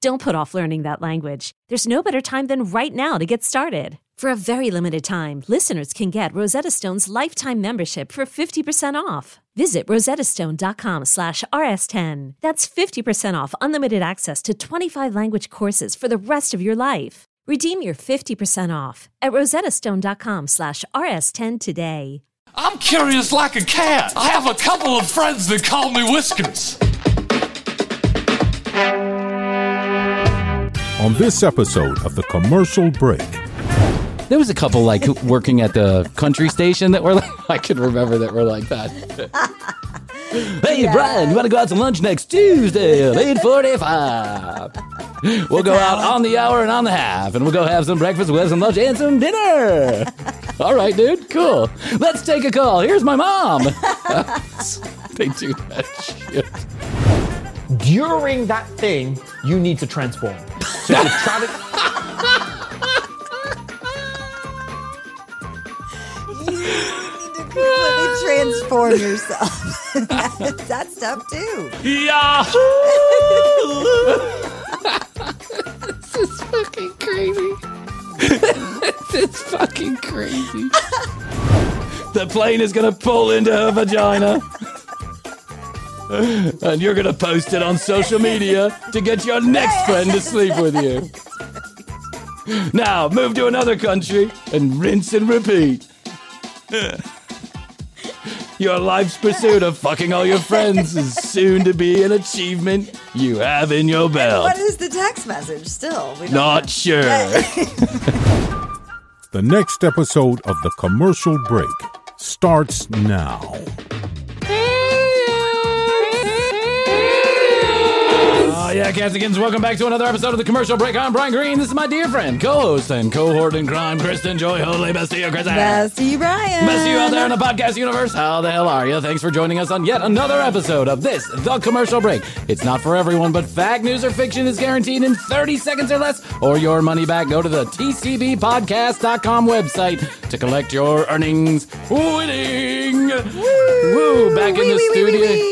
Don't put off learning that language. There's no better time than right now to get started. For a very limited time, listeners can get Rosetta Stone's lifetime membership for 50% off. Visit rosettastone.com slash rs10. That's 50% off unlimited access to 25 language courses for the rest of your life. Redeem your 50% off at rosettastone.com slash rs10 today. I'm curious like a cat. I have a couple of friends that call me Whiskers. On this episode of The Commercial Break, There was a couple like working at the country station that were like, I can remember that were like that. hey, Bryan, you want to go out to lunch next Tuesday at 8.45? We'll go out on the hour and on the half, and we'll go have some breakfast, we'll have some lunch, and some dinner. All right, dude, cool. Let's take a call. Here's my mom. they do that shit. During that thing, you need to transform. So if you're traveling, You need to completely transform yourself. That- That's tough too. Yahoo! this is fucking crazy. this is fucking crazy. the plane is gonna pull into her vagina. And you're gonna post it on social media to get your next friend to sleep with you. Now, move to another country and rinse and repeat. Your life's pursuit of fucking all your friends is soon to be an achievement you have in your belt. What is the text message still? We don't Not know. sure. the next episode of The Commercial Break starts now. Oh, yeah, Castigans, welcome back to another episode of the Commercial Break. I'm Bryan Green. This is my dear friend, co-host, and cohort in crime, Kristen Joy Hoadley. Best to you, Chris. Best to you, Brian. Best of you out there in the podcast universe. How the hell are you? Thanks for joining us on yet another episode of this, The Commercial Break. It's not for everyone, but fact, news, or fiction is guaranteed in 30 seconds or less, or your money back. Go to the TCBpodcast.com website to collect your earnings. Winning! Woo! Back in Wee, the wee, wee, studio. wee,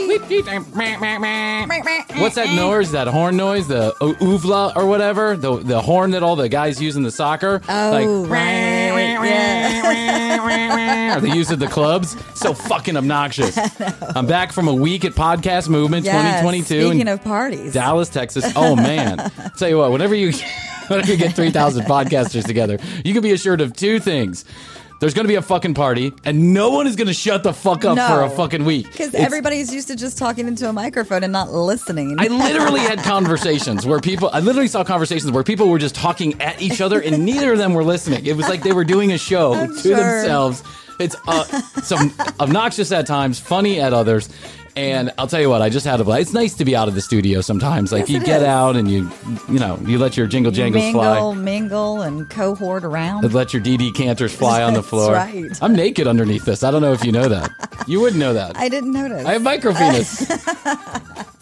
What's that noise? That horn noise? The o- uvla or whatever? The the horn that all the guys use in the soccer? Oh, right. Yeah. Or they use of the clubs. So fucking obnoxious. I'm back from a week at Podcast Movement Yes, 2022 Speaking in of parties. Dallas, Texas. Oh man. Tell you what, whenever you whenever you get 3,000 podcasters together, you can be assured of two things. There's going to be a fucking party, and no one is going to shut the fuck up No. for a fucking week. Because It's- everybody's used to just talking into a microphone and not listening. I literally had conversations where people, I literally saw conversations where people were just talking at each other and neither of them were listening. It was like they were doing a show I'm to sure. themselves. It's uh, some obnoxious at times, funny at others. And I'll tell you what, I just had a blast. It's nice to be out of the studio sometimes. Like Yes, you get is. out and you, you know, you let your jingle jangles mingle, fly. mingle, and cohort around. and Let your DD canters fly on the floor. right. I'm naked underneath this. I don't know if you know that. You wouldn't know that. I didn't notice. I have micropenis.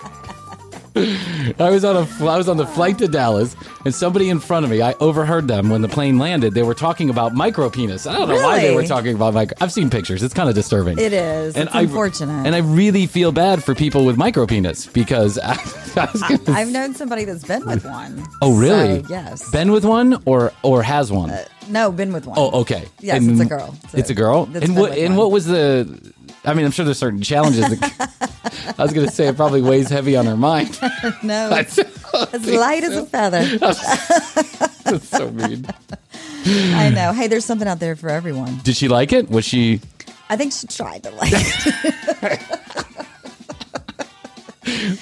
I was on a I was on the flight to Dallas, and somebody in front of me, I overheard them when the plane landed. They were talking about micropenis. I don't know why they were talking about micro. I've seen pictures. It's kind of disturbing. It is. It's I, unfortunate. And I really feel bad for people with micropenis because I, I I've known somebody that's been with one. Oh, really? So, yes. been with one or or has one. Uh, no, been with one. Oh, okay. Yes, And it's a girl. It's a girl. And what and one. what was the? I mean, I'm sure there's certain challenges. That, I was going to say it probably weighs heavy on her mind. No, That's, as light as a feather. that's so mean. I know. Hey, there's something out there for everyone. Did she like it? Was she? I think she tried to like. it.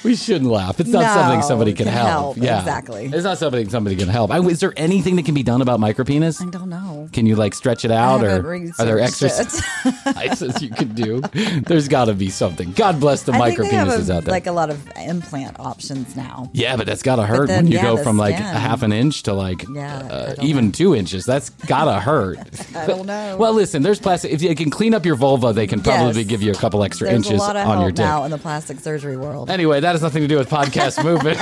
We shouldn't laugh. It's not No, something somebody can, can help. help. Yeah, Exactly. It's not something somebody can help. I, is there anything that can be done about micropenis? I don't know. Can you like stretch it out, or are there exercises you can do? There's got to be something. God bless the I micro think they have a, out there. like a lot of implant options now. yeah, but that's got to hurt then, when you yeah, go from like a half an inch to like Yeah, uh, even two inches. That's gotta hurt. I don't know. Well, listen, there's plastic. If you can clean up your vulva, they can probably Yes. give you a couple extra There's inches a lot of on your dick. now in the plastic surgery world. Anyway, that has nothing to do with podcast movement.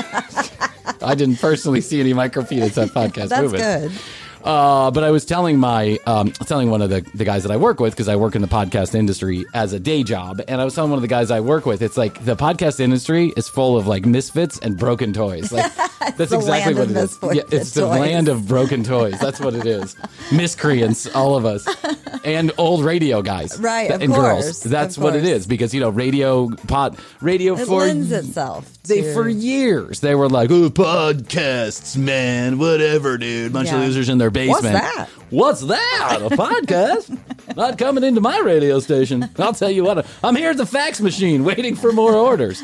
I didn't personally see any micropenis at podcast That's movement. good. Uh, but I was telling my um, telling one of the, the guys that I work with because I work in the podcast industry as a day job, and I was telling one of the guys I work with, it's like the podcast industry is full of like misfits and broken toys. Like that's exactly what it is. Yeah, it's the toys. land of broken toys. That's what it is. Miscreants, all of us, and old radio guys, Right, of and girls. course, That's of what it is because you know radio pod radio It for lends itself. they to- for years they were like, "Oh, podcasts, man, whatever, dude." Bunch of losers in their basement. What's that? What's that? A podcast? Not coming into my radio station. I'll tell you what. I'm here at the fax machine, waiting for more orders.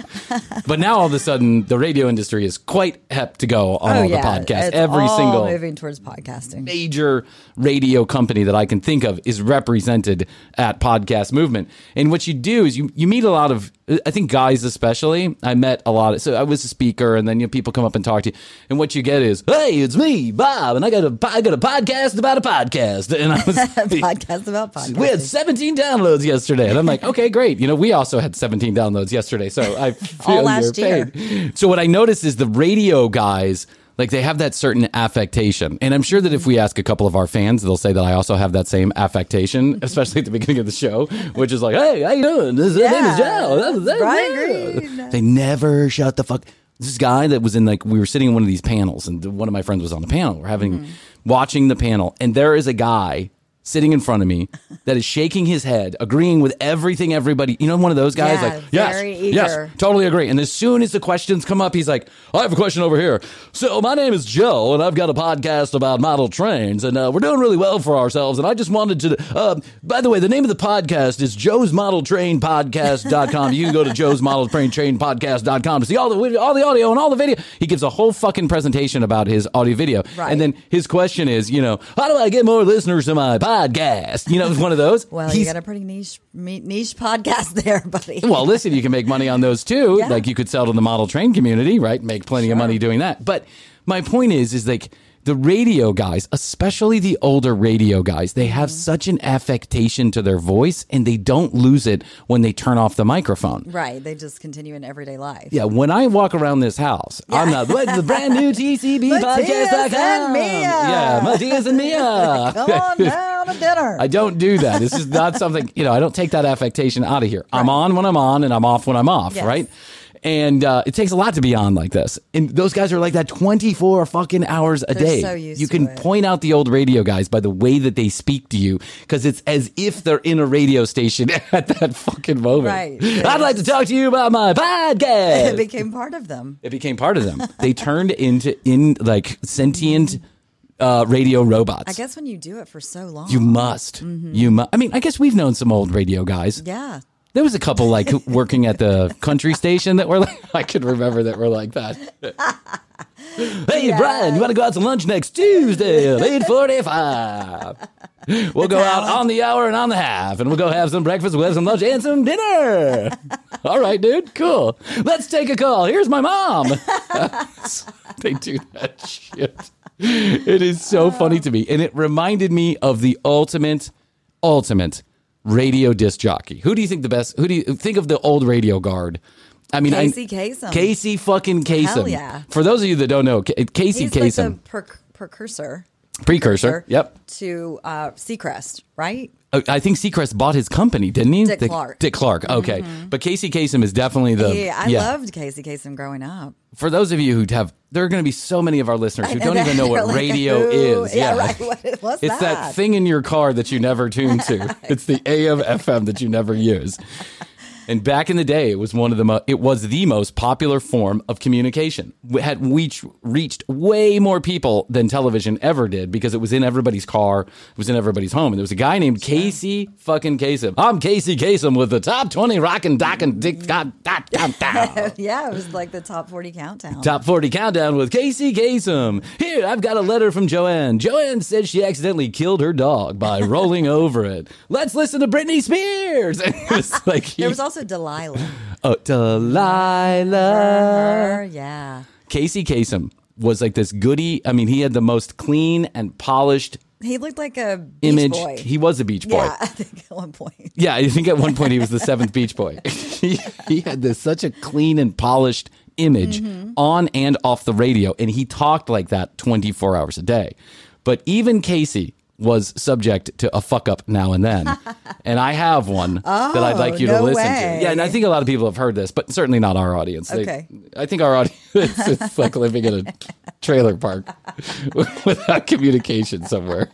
But now all of a sudden, the radio industry is quite hep to go on oh all yeah, the podcasts. It's Every all single moving towards podcasting. major radio company that I can think of is represented at Podcast Movement. And what you do is you, you meet a lot of, I think guys especially. I met a lot of, so I was a speaker, and then you know, people come up and talk to you, and what you get is, "Hey, it's me, Bob, and I got a I got a podcast about a podcast," and I was podcast about podcast. we had 17 downloads yesterday. And I'm like, okay, great. You know, we also had 17 downloads yesterday. So I feel All last you're paid. So what I noticed is the radio guys, like they have that certain affectation. And I'm sure that if we ask a couple of our fans, they'll say that I also have that same affectation, especially at the beginning of the show, which is like, hey, how you doing? This my name is Yeah, Joe. That's- that's- Bryan. Green. They never shut the fuck. This guy that was in like we were sitting in one of these panels, and one of my friends was on the panel. We're having Mm-hmm. watching the panel, and there is a guy sitting in front of me that is shaking his head, agreeing with everything everybody. You know, one of those guys Yeah, like, yes, yes, totally agree. And as soon as the questions come up, he's like, I have a question over here. So my name is Joe, and I've got a podcast about model trains, and uh, we're doing really well for ourselves. And I just wanted to, uh, by the way, the name of the podcast is Joe's Model Train Podcast.com. you can go to Joe's Model Train Train Podcast.com to see all the all the audio and all the video. He gives a whole fucking presentation about his audio video. Right. And then his question is, you know, how do I get more listeners to my podcast? You know, it's one of those. Well, He's- you got a pretty niche niche podcast there, buddy. well, listen, you can make money on those too. Yeah. Like you could sell to the model train community, right? Make plenty of money doing that. But my point is, is like the radio guys, especially the older radio guys, they have Mm-hmm. such an affectation to their voice and they don't lose it when they turn off the microphone. right, they just continue in everyday life. Yeah, when I walk around this house, I'm not the brand new TCB podcast. and Mia. Yeah, Matias and Mia. Come on down to dinner. I don't do that. This is not something, you know, I don't take that affectation out of here. I'm on when I'm on and I'm off when I'm off, Yes. right? And uh, it takes a lot to be on like this. And those guys are like that 24 fucking hours a They're day. so you can it. point out the old radio guys by the way that they speak to you because it's as if they're in a radio station at that fucking moment. Right. I'd like to talk to you about my podcast it became part of them. it became part of them. they turned into in like sentient uh, radio robots. I guess when you do it for so long, You must. You must. I mean, I guess we've known some old radio guys. yeah. There was a couple like working at the country station that were like, I can remember that were like that. hey, Bryan, you want to go out to lunch next Tuesday at 845? We'll go out on the hour and on the half, and we'll go have some breakfast, we'll have some lunch, and some dinner. All right, dude, cool. Let's take a call. Here's my mom. they do that shit. It is so funny to me. And it reminded me of the ultimate, ultimate radio disc jockey. Who do you think the best? Who do you think of the old radio guard? I mean, Casey I, Kasem. Casey fucking Kasem. Hell yeah. For those of you that don't know, Ca- Casey He's like Kasem, the per- precursor precursor. Yep. to uh, Seacrest, right? Uh, I think Seacrest bought his company, didn't he? Dick The- Clark. Mm-hmm. Dick Clark. Okay, but Casey Kasem is definitely the. yeah, I yeah. loved Casey Kasem growing up. For those of you who have, there are going to be so many of our listeners who don't even know what Like, radio is. Yeah, right. What, It's that? that? thing in your car that you never tune to. It's the AM FM that you never use. And back in the day, it was one of the mo- it was the most popular form of communication. We had reached reached way more people than television ever did because it was in everybody's car, it was in everybody's home. And there was a guy named Casey fucking Kasem. I'm Casey Kasem with the top twenty rockin' dockin' dick dot dot dot dot. yeah, it was like the top 40 countdown. Top 40 countdown with Casey Kasem. Here, I've got a letter from Joanne. Joanne said she accidentally killed her dog by rolling over it. Let's listen to Britney Spears. And it was like, he, there was also Delilah. oh, Delilah. Yeah. Casey Kasem was like this goody. I mean, he had the most clean and polished He looked like a beach image. boy. He was a beach boy. yeah, I think at one point. Yeah, I think at one point he was the seventh Beach Boy. he, he had this such a clean and polished image mm-hmm. on and off the radio, and he talked like that 24 hours a day. But even Casey was subject to a fuck up now and then. and I have one that I'd like you to listen way. to. Yeah, and I think a lot of people have heard this, but certainly not our audience. They- Okay. I think our audience is like living in a trailer park without communication somewhere.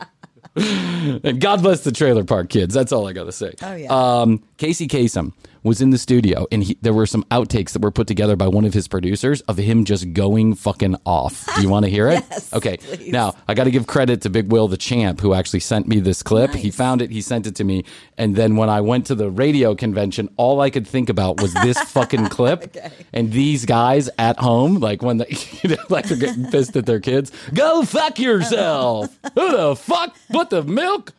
And God bless the trailer park kids. That's all I got to say. Oh, yeah. Um, Casey Kasem was in the studio, and he, there were some outtakes that were put together by one of his producers of him just going fucking off. Do you want to hear it? Yes, okay. please. Now I got to give credit to Big Will the Champ, who actually sent me this clip. He found it, he sent it to me, and then when I went to the radio convention, all I could think about was this fucking clip and these guys at home, like when they, you know, like they're getting pissed at their kids. Go fuck yourself. Who the fuck put the milk?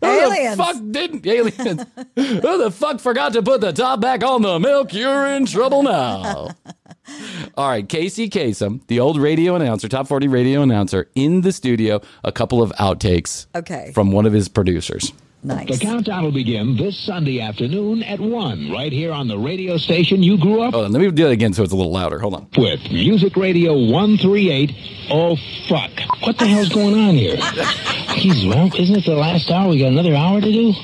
Who Aliens. the fuck didn't aliens? Who the fuck forgot to put the top back on the milk? You're in trouble now. All right, Casey Kasem, the old radio announcer, top 40 radio announcer, in the studio, a couple of outtakes Okay. from one of his producers. The countdown will begin this Sunday afternoon at 1, right here on the radio station you grew up Hold on, let me do that again so it's a little louder. Hold on. with. Music Radio 138. Oh, fuck. What the hell's going on here? Jeez, well, isn't it the last hour? We got another hour to do?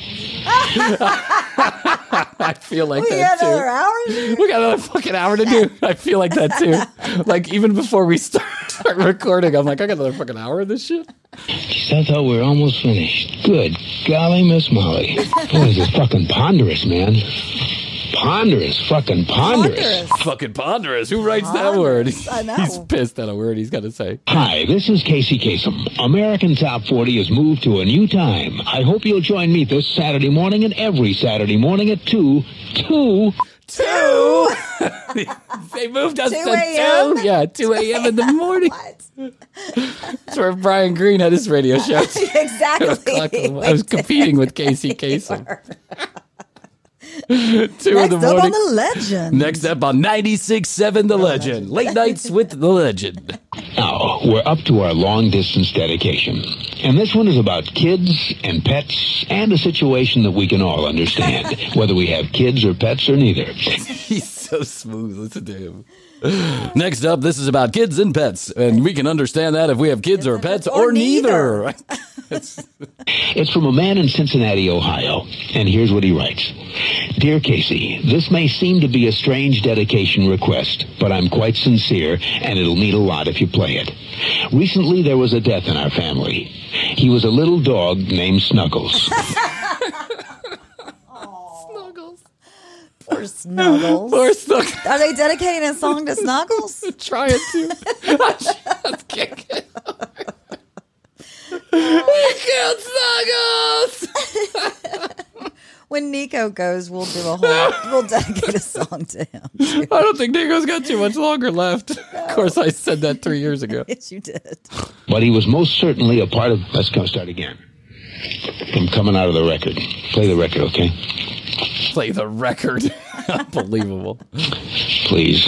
I feel like We that got another too. hour? We got another fucking hour to do. I feel like that too. Like even before we start, start recording, I'm like, I got another fucking hour of this shit. Jeez, I thought we were almost finished. Good golly, Miss Molly. Boy, this is fucking ponderous, man. Ponderous, fucking ponderous. Ponderous. Fucking ponderous. Who writes that word? I know. He's pissed at a word he's got to say. Hi, this is Casey Kasem. American Top 40 has moved to a new time. I hope you'll join me this Saturday morning and every Saturday morning at 2. 2. Two. they moved us 2 to two. Yeah, two a.m. in the morning. That's where Bryan Green had his radio show. exactly. I was competing with Casey Kasem. two Next in the up morning. on the legend. Next up on 96.7 The Legend. Late nights with The Legend. Now, we're up to our long distance dedication. And this one is about kids and pets and a situation that we can all understand, whether we have kids or pets or neither. He's so smooth. Listen to him. Next up, this is about kids and pets. And we can understand that if we have kids or pets or, Or neither. neither. It's from a man in Cincinnati, Ohio. And here's what he writes. Dear Casey, this may seem to be a strange dedication request, but I'm quite sincere, and it'll mean a lot if you play it. Recently, there was a death in our family. He was a little dog named Snuggles. Poor Snuggles. Poor Snuggles. Are they dedicating a song to Snuggles? Trying to. I just can't get over it. We killed Snuggles! When Nico goes, we'll do a whole. We'll dedicate a song to him. too. I don't think Nico's got too much longer left. Of course, I said that three years ago. Yes, you did. but he was most certainly a part of. Let's go start again. From coming out of the record. Play the record, okay? Play the record. Unbelievable. Please.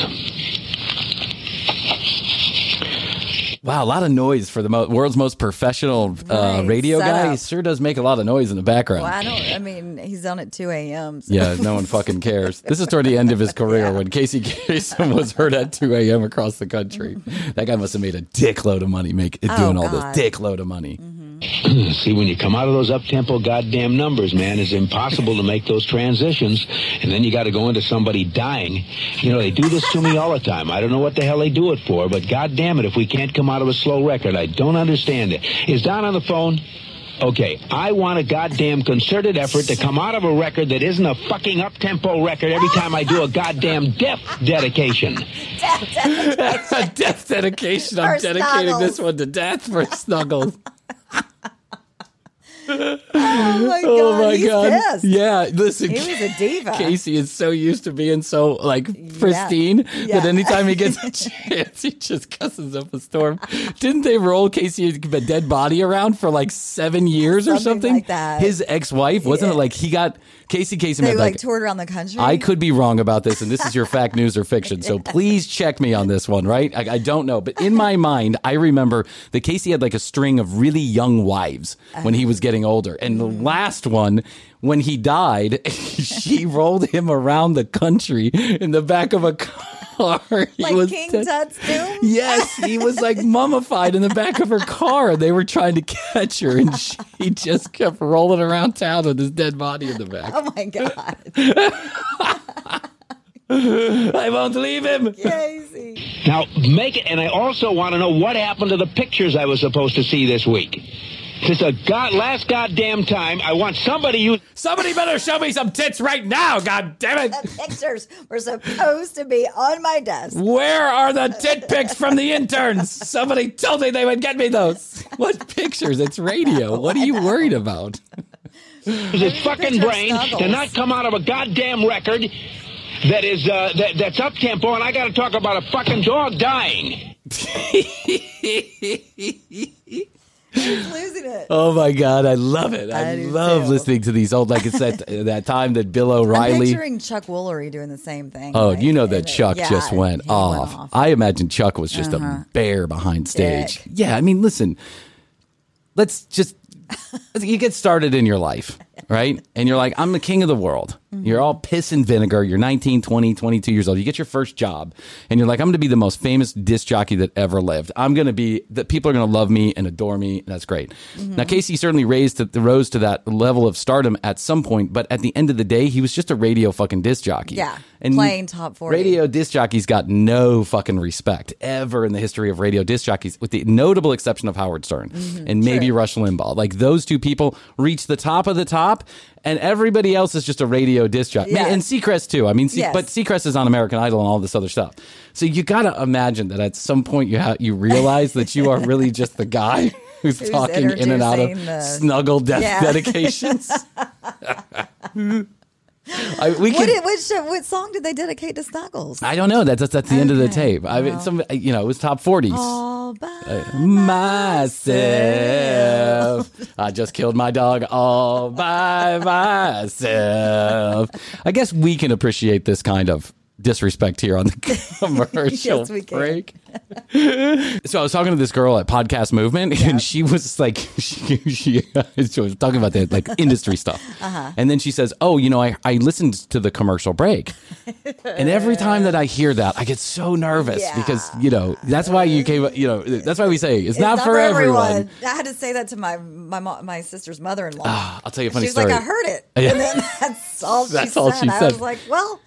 Wow, a lot of noise for the mo- world's most professional uh, Right, radio guy. setup. He sure does make a lot of noise in the background. Well, I don't. I mean, he's on at two a.m. So. Yeah, no one fucking cares. This is toward the end of his career when Casey Kasem was heard at 2 a.m. across the country. That guy must have made a dickload of money make, doing all God. this. Dickload of money. Mm-hmm. See, when you come out of those up-tempo goddamn numbers, man, it's impossible to make those transitions. And then you got to go into somebody dying. You know, they do this to me all the time. I don't know what the hell they do it for, but goddamn it, if we can't come out of a slow record, I don't understand it. Is Don on the phone? Okay, I want a goddamn concerted effort to come out of a record that isn't a fucking up-tempo record every time I do a goddamn death dedication. a death dedication. I'm For dedicating this one to death for Snuggles. Oh my god, oh my god. pissed. Yeah, listen. He was a diva. Casey is so used to being so like pristine Yeah. that anytime he gets a chance, he just cusses up a storm. Didn't they roll Casey a dead body around for like seven years or Something something? like that. His ex-wife wasn't it like he got Casey Casey? They like, like toured around the country. I could be wrong about this, and this is your fact, news, or fiction. So please check me on this one, right? I, I don't know. But in my mind, I remember that Casey had like a string of really young wives when he was uh-huh. getting older. And the mm. last one, when he died, she rolled him around the country in the back of a car. He like was King dead. Tut's tomb. Yes, he was like mummified in the back of her car. They were trying to catch her, and she just kept rolling around town with his dead body in the back. Oh my god, I won't leave him. Casey. Now, make it, and I also want to know what happened to the pictures I was supposed to see this week. Since a god, last goddamn time, I want somebody you. Somebody better show me some tits right now, god damn it. The pictures were supposed to be on my desk. Where are the tit pics from the interns? Somebody told me they would get me those. What pictures? It's radio. What are you worried about? use his fucking picture of brain to not come out of a goddamn record that is uh, that, that's up tempo, and I got to talk about a fucking dog dying. He's losing it. Oh my god, I love it. I, I love too. listening to these old like it's that that time that Bill O'Reilly. I'm picturing Chuck Woolery doing the same thing. Oh, like, you know that and it- Chuck yeah, just went off. off. I imagine Chuck was just a uh-huh. bear behind stage. Dick. Yeah, I mean, listen, let's just you get started in your life, right? And you're like, I'm the king of the world. Mm-hmm. You're all piss and vinegar. You're 19, 20, 22 years old. You get your first job and you're like, I'm going to be the most famous disc jockey that ever lived. I'm going to be that people are going to love me and adore me. And that's great. Mm-hmm. Now, Casey certainly raised to, rose to that level of stardom at some point, but at the end of the day, he was just a radio fucking disc jockey. Yeah, And playing top 40. Radio disc jockeys got no fucking respect ever in the history of radio disc jockeys, with the notable exception of Howard Stern and maybe Rush Limbaugh. Like those two people reached the top of the top, and everybody else is just a radio disc jockey. Yeah. And Seacrest too. I mean, Se- Yes. but Seacrest is on American Idol and all this other stuff. So you got to imagine that at some point you ha- you realize that you are really just the guy. Who's, Who's talking in and out of the- snuggle death Yeah. dedications? I, we What, could, did, which, what song did they dedicate to Snuggles? I don't know. That's that's at the end of the tape. I mean, some you know, it was top forties. All uh, by myself. I just killed my dog all by myself. I guess we can appreciate this kind of disrespect here on the commercial Yes, break. so I was talking to this girl at Podcast Movement, and she was like, she, she, she was talking about the like industry stuff, Uh-huh. and then she says, "Oh, you know, I I listened to the commercial break." And every time that I hear that, I get so nervous Yeah. because you know that's why you came. You know that's why we say it's, not, for everyone. I had to say that to my my mo- my sister's mother-in-law. I'll tell you a funny story. She's story. like, I heard it, Yeah. and then that's all she That's said. all she I said. was like, well.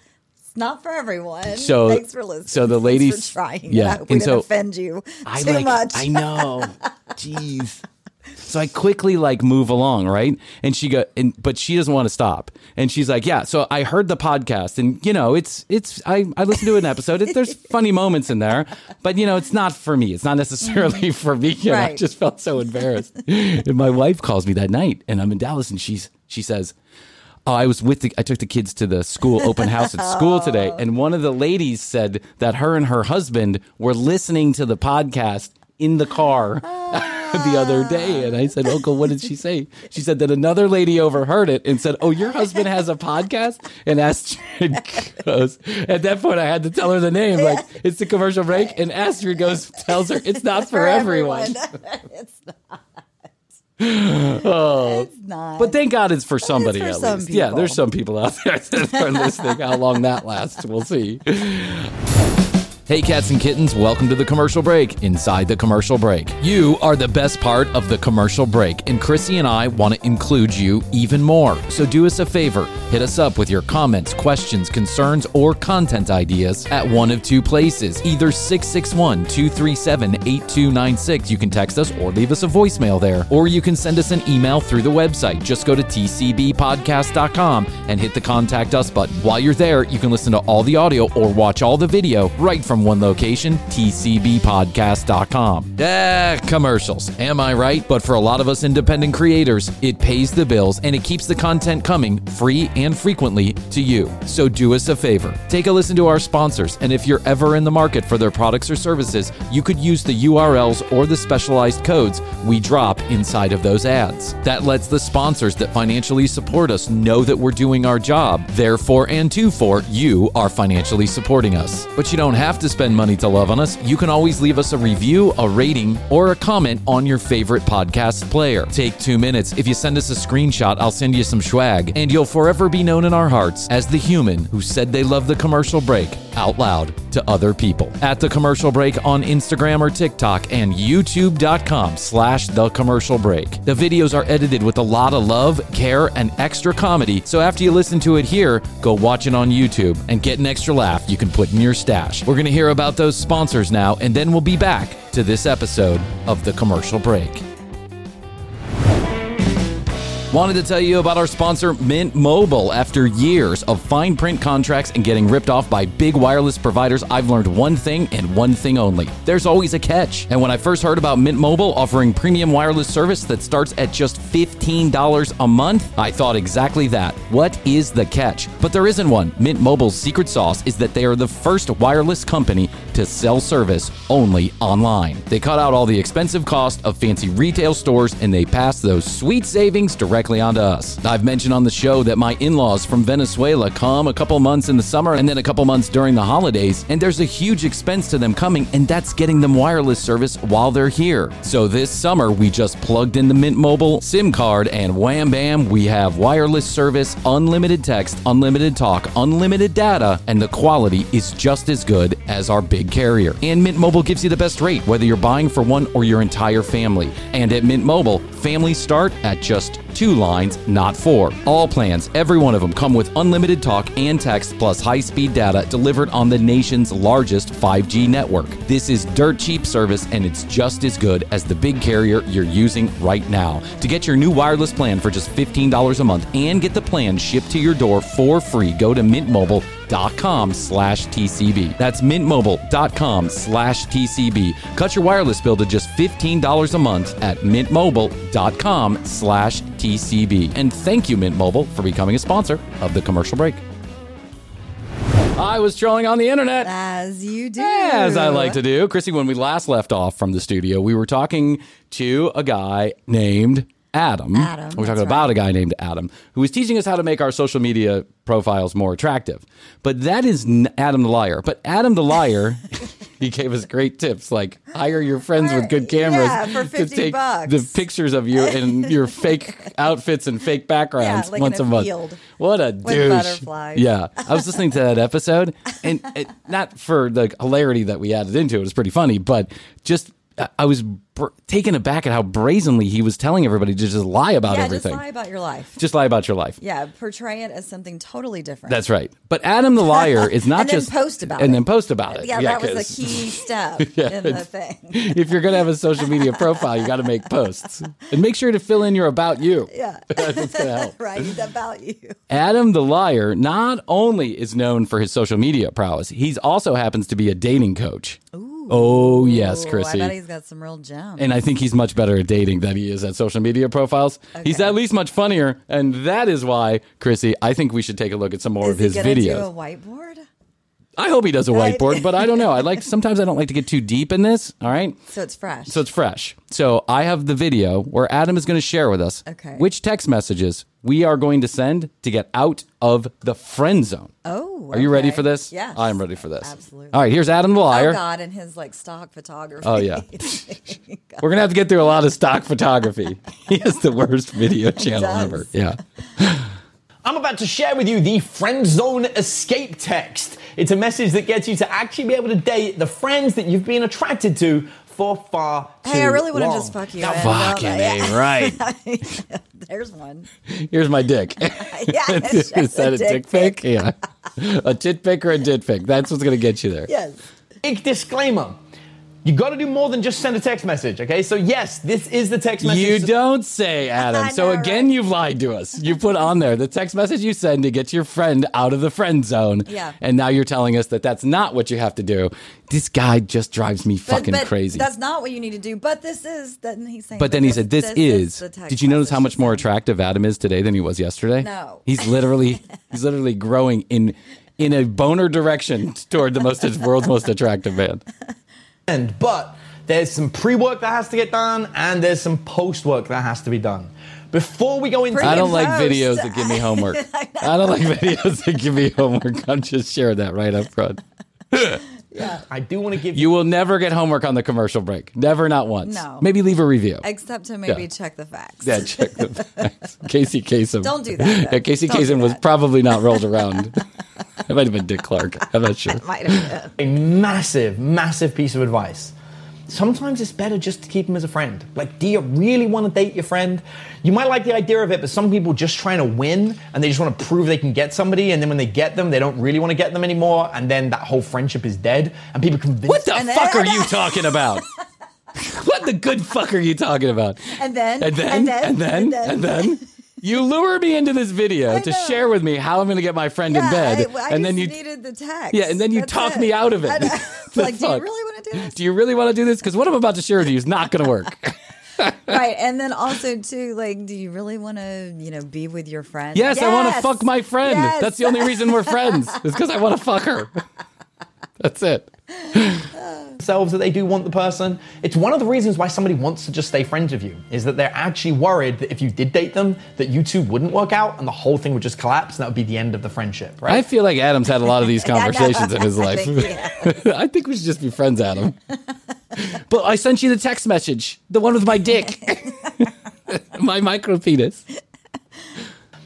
It's not for everyone. So- thanks for listening. so the ladies- trying. yeah, I hope we didn't so offend you I too like, much. I know. Jeez. So I quickly like move along, right? And she go, and but she doesn't want to stop. And she's like, "Yeah." So I heard the podcast, and you know, it's it's I I listened to an episode. It, there's funny moments in there, but you know, it's not for me. It's not necessarily for me. And I Mm-hmm. Right. just felt so embarrassed. and my wife calls me that night, and I'm in Dallas, and she's she says. Oh, I was with the. I took the kids to the school open house at school today, and one of the ladies said that her and her husband were listening to the podcast in the car the other day. And I said, Uncle, what did she say? She said that another lady overheard it and said, Oh, your husband has a podcast? And Astrid goes, At that point, I had to tell her the name. Like, it's the commercial break. And Astrid goes, tells her, It's not for, everyone. it's not. Oh. It's not. But thank God it's for somebody for at least. Yeah, there's some people out there that are listening. How long that lasts, we'll see. Hey, cats and kittens, welcome to the commercial break inside the commercial break. You are the best part of the commercial break, and Krissy and I want to include you even more. So do us a favor hit us up with your comments, questions, concerns, or content ideas at one of two places either 661 237 8296. You can text us or leave us a voicemail there, or you can send us an email through the website. Just go to tcbpodcast.com and hit the contact us button. While you're there, you can listen to all the audio or watch all the video right from one location, tcbpodcast.com. Ah, commercials. Am I right? But for a lot of us independent creators, it pays the bills and it keeps the content coming free and frequently to you. So do us a favor. Take a listen to our sponsors, and if you're ever in the market for their products or services, you could use the URLs or the specialized codes we drop inside of those ads. That lets the sponsors that financially support us know that we're doing our job. Therefore, and to for, you are financially supporting us. But you don't have to spend money to love on us. You can always leave us a review, a rating, or a comment on your favorite podcast player. Take two minutes. If you send us a screenshot, I'll send you some swag, and you'll forever be known in our hearts as the human who said they love the commercial break out loud to other people. At the commercial break on Instagram or TikTok and youtube.com slash the commercial break. The videos are edited with a lot of love, care, and extra comedy. So after you listen to it here, go watch it on YouTube and get an extra laugh you can put in your stash. We're to hear about those sponsors now, and then we'll be back to this episode of the commercial break. Wanted to tell you about our sponsor, Mint Mobile. After years of fine print contracts and getting ripped off by big wireless providers, I've learned one thing and one thing only. There's always a catch. And when I first heard about Mint Mobile offering premium wireless service that starts at just $15 a month, I thought exactly that. What is the catch? But there isn't one. Mint Mobile's secret sauce is that they are the first wireless company to sell service only online. They cut out all the expensive cost of fancy retail stores and they pass those sweet savings directly onto us. I've mentioned on the show that my in laws from Venezuela come a couple months in the summer and then a couple months during the holidays, and there's a huge expense to them coming, and that's getting them wireless service while they're here. So this summer, we just plugged in the Mint Mobile SIM card, and wham bam, we have wireless service, unlimited text, unlimited talk, unlimited data, and the quality is just as good as our big carrier. And Mint Mobile gives you the best rate, whether you're buying for one or your entire family. And at Mint Mobile, families start at just two lines, not four. All plans, every one of them, come with unlimited talk and text plus high speed data delivered on the nation's largest 5G network. This is dirt cheap service and it's just as good as the big carrier you're using right now. To get your new wireless plan for just $15 a month and get the plan shipped to your door for free, go to mintmobile.com slash TCB. That's mintmobile.com slash TCB. Cut your wireless bill to just $15 a month at mintmobile.com slash TCB. And thank you, Mint Mobile, for becoming a sponsor of the commercial break. I was trolling on the internet. As you do. As I like to do. Krissy, when we last left off from the studio, we were talking to a guy named Adam. Adam, We're talking that's about right. a guy named Adam who was teaching us how to make our social media profiles more attractive. But that is n- Adam the Liar. But Adam the Liar, he gave us great tips like hire your friends with good cameras Yeah, for to take bucks. the pictures of you in your fake outfits and fake backgrounds like in once a a, month. What a douche. Yeah. I was listening to that episode, and it, not for the hilarity that we added into it, it was pretty funny, but just I- was br- taken aback at how brazenly he was telling everybody to just lie about yeah, everything. just lie about your life. Just lie about your life. Yeah, portray it as something totally different. That's right. But Adam the liar is not And then just post about and it. then post about it. Yeah, that was a key step in the thing. if you're going to have a social media profile, you got to make posts and make sure to fill in your about you. Yeah. That's going to help. right, about you. Adam the liar not only is known for his social media prowess, he's also happens to be a dating coach. Oh yes, Krissy. I bet he's got some real gems. and I think he's much better at dating than he is at social media profiles. He's at least much funnier, and that is why, Krissy, I think we should take a look at some more Is of his he videos. do a whiteboard? I hope he does a whiteboard, but I don't know. I like sometimes I don't like to get too deep in this. All right. So it's fresh. So it's fresh. So I have the video where Adam is going to share with us Okay. which text messages we are going to send to get out of the friend zone. oh, Are you ready for this? Yes. I'm ready for this. Absolutely. All right, here's Adam the liar. Oh God, and his like stock photography. Oh, yeah. We're going to have to get through a lot of stock photography. he has the worst video channel does. ever. Yeah. I'm about to share with you the friend zone escape text. It's a message that gets you to actually be able to date the friends that you've been attracted to for far too Hey, I really want to long. just fuck you. Now, and, Fucking A, right. There's one. Here's my dick. Yeah, it's just Is that a, dick, pic? pic. Yeah. A tit pic or a dit pic. That's what's going to get you there. Yes. Big disclaimer. You got to do more than just send a text message, okay? So yes, this is the text message. You don't say, Adam. So know, again, right? you've lied to us. You put on there the text message you send to get your friend out of the friend zone. Yeah. And now you're telling us that that's not what you have to do. This guy just drives me But- fucking but crazy. That's not what you need to do. But this is. Then he's saying. But then he said, "This, is." the text Did you notice how much more attractive Adam is today than he was yesterday? No. He's literally he's literally growing in in a boner direction toward the most world's most attractive man. End, but there's some pre-work that has to get done and there's some post-work that has to be done. Before we go into Pre- I don't like Post. videos that give me homework. I don't like videos that give me homework. I'm just sharing that right up front. I do want to give you You will never get homework on the commercial break. Never, not once. No. Maybe leave a review. Except to maybe Yeah. check the facts. Yeah, check the facts. Casey Kasem. Don't do that, though. Yeah, Casey Don't Kasem was probably not rolled around. it might have been Dick Clark. I'm not sure. It Might have been. a massive, massive piece of advice. Sometimes it's better just to keep him as a friend. Like, do you really want to date your friend? You might like the idea of it, but some people just trying to win and they just want to prove they can get somebody, and then when they get them, they don't really want to get them anymore, and then that whole friendship is dead, and people convince What the fuck are you talking about? what the good fuck are you talking about? And then, And then, and then, and then, and then. and then, you lure me into this video to share with me how I'm going to get my friend in bed, I, I and then you, needed the text. yeah, and then you That's talk it. me out of it. I know. The like, do you really want to do this? do you really want to do this? Because what I'm about to share with you is not going to work. right, and then also too, like, do you really want to, you know, be with your friend? Yes, I want to fuck my friend. Yes. That's the only reason we're friends. Is because I want to fuck her. That's it. themselves that they do want the person. It's one of the reasons why somebody wants to just stay friends with you, is that they're actually worried that if you did date them, that you two wouldn't work out and the whole thing would just collapse and that would be the end of the friendship, right? I feel like Adam's had a lot of these conversations in his I life. think I think we should just be friends, Adam. but I sent you the text message, the one with my dick, my micro penis.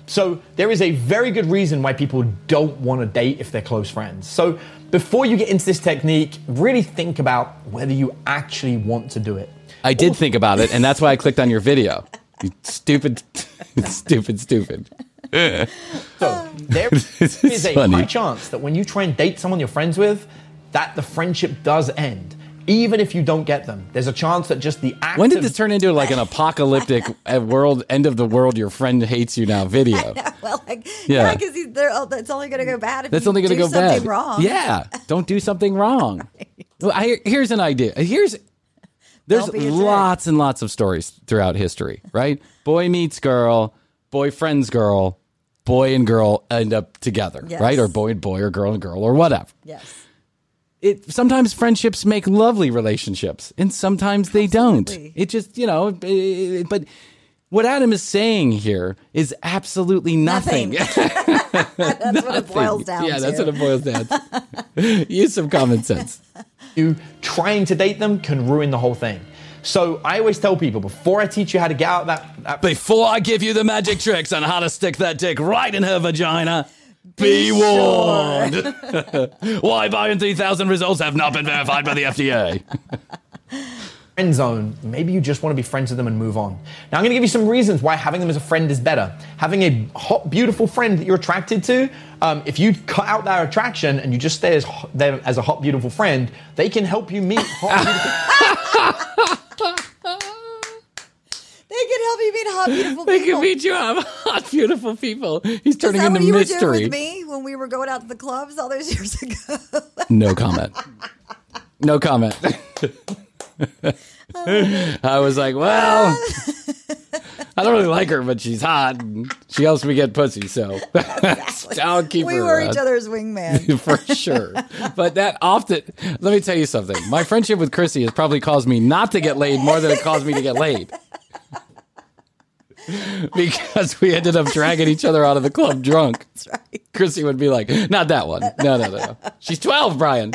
So there is a very good reason why people don't want to date if they're close friends. So before you get into this technique, really think about whether you actually want to do it. I did think about it, and that's why I clicked on your video. You stupid, stupid, stupid. So there is a funny. high chance that when you try and date someone you're friends with, that the friendship does end. Even if you don't get them, there's a chance that just the act When did this turn into like an apocalyptic uh, world, end of the world, your friend hates you now video? well, like, Yeah. yeah, because oh, it's only going to go bad if That's you only going to do go something bad. wrong. Yeah, don't do something wrong. Well, I, here's an idea. Here's there's jerk. lots and lots of stories throughout history, right? Boy meets girl, boyfriend's girl, boy and girl end up together, Yes. right? Or boy and boy, or girl and girl, or whatever. Yes. It sometimes friendships make lovely relationships, and sometimes they Absolutely. don't. It just you know, it- but. What Adam is saying here is absolutely nothing. Nothing. That's what it boils down yeah, to. that's what it boils down to. Use some common sense. you trying to date them can ruin the whole thing. So I always tell people before I teach you how to get out that, that Before I give you the magic tricks on how to stick that dick right in her vagina, be, Be warned. Why Bayern 3000 results have not been verified by the FDA. friend zone, maybe you just want to be friends with them and move on. Now, I'm going to give you some reasons why having them as a friend is better. Having a hot, beautiful friend that you're attracted to, um, if you cut out that attraction and you just stay as ho- them as a hot, beautiful friend, they can help you meet hot, beautiful. They can help you meet hot, beautiful They people. can meet you up, hot, beautiful people. He's turning into what you were mystery. doing with me when we were going out to the clubs all those years ago? No comment. No comment. I was like, well, I don't really like her, but she's hot. And she helps me get pussy, so I'll keep we her were around. each other's wingman. for sure. But that often, let me tell you something. My friendship with Krissy has probably caused me not to get laid more than it caused me to get laid. because we ended up dragging each other out of the club drunk. That's right. Krissy would be like, not that one. No, no, no. no. She's 12, Bryan.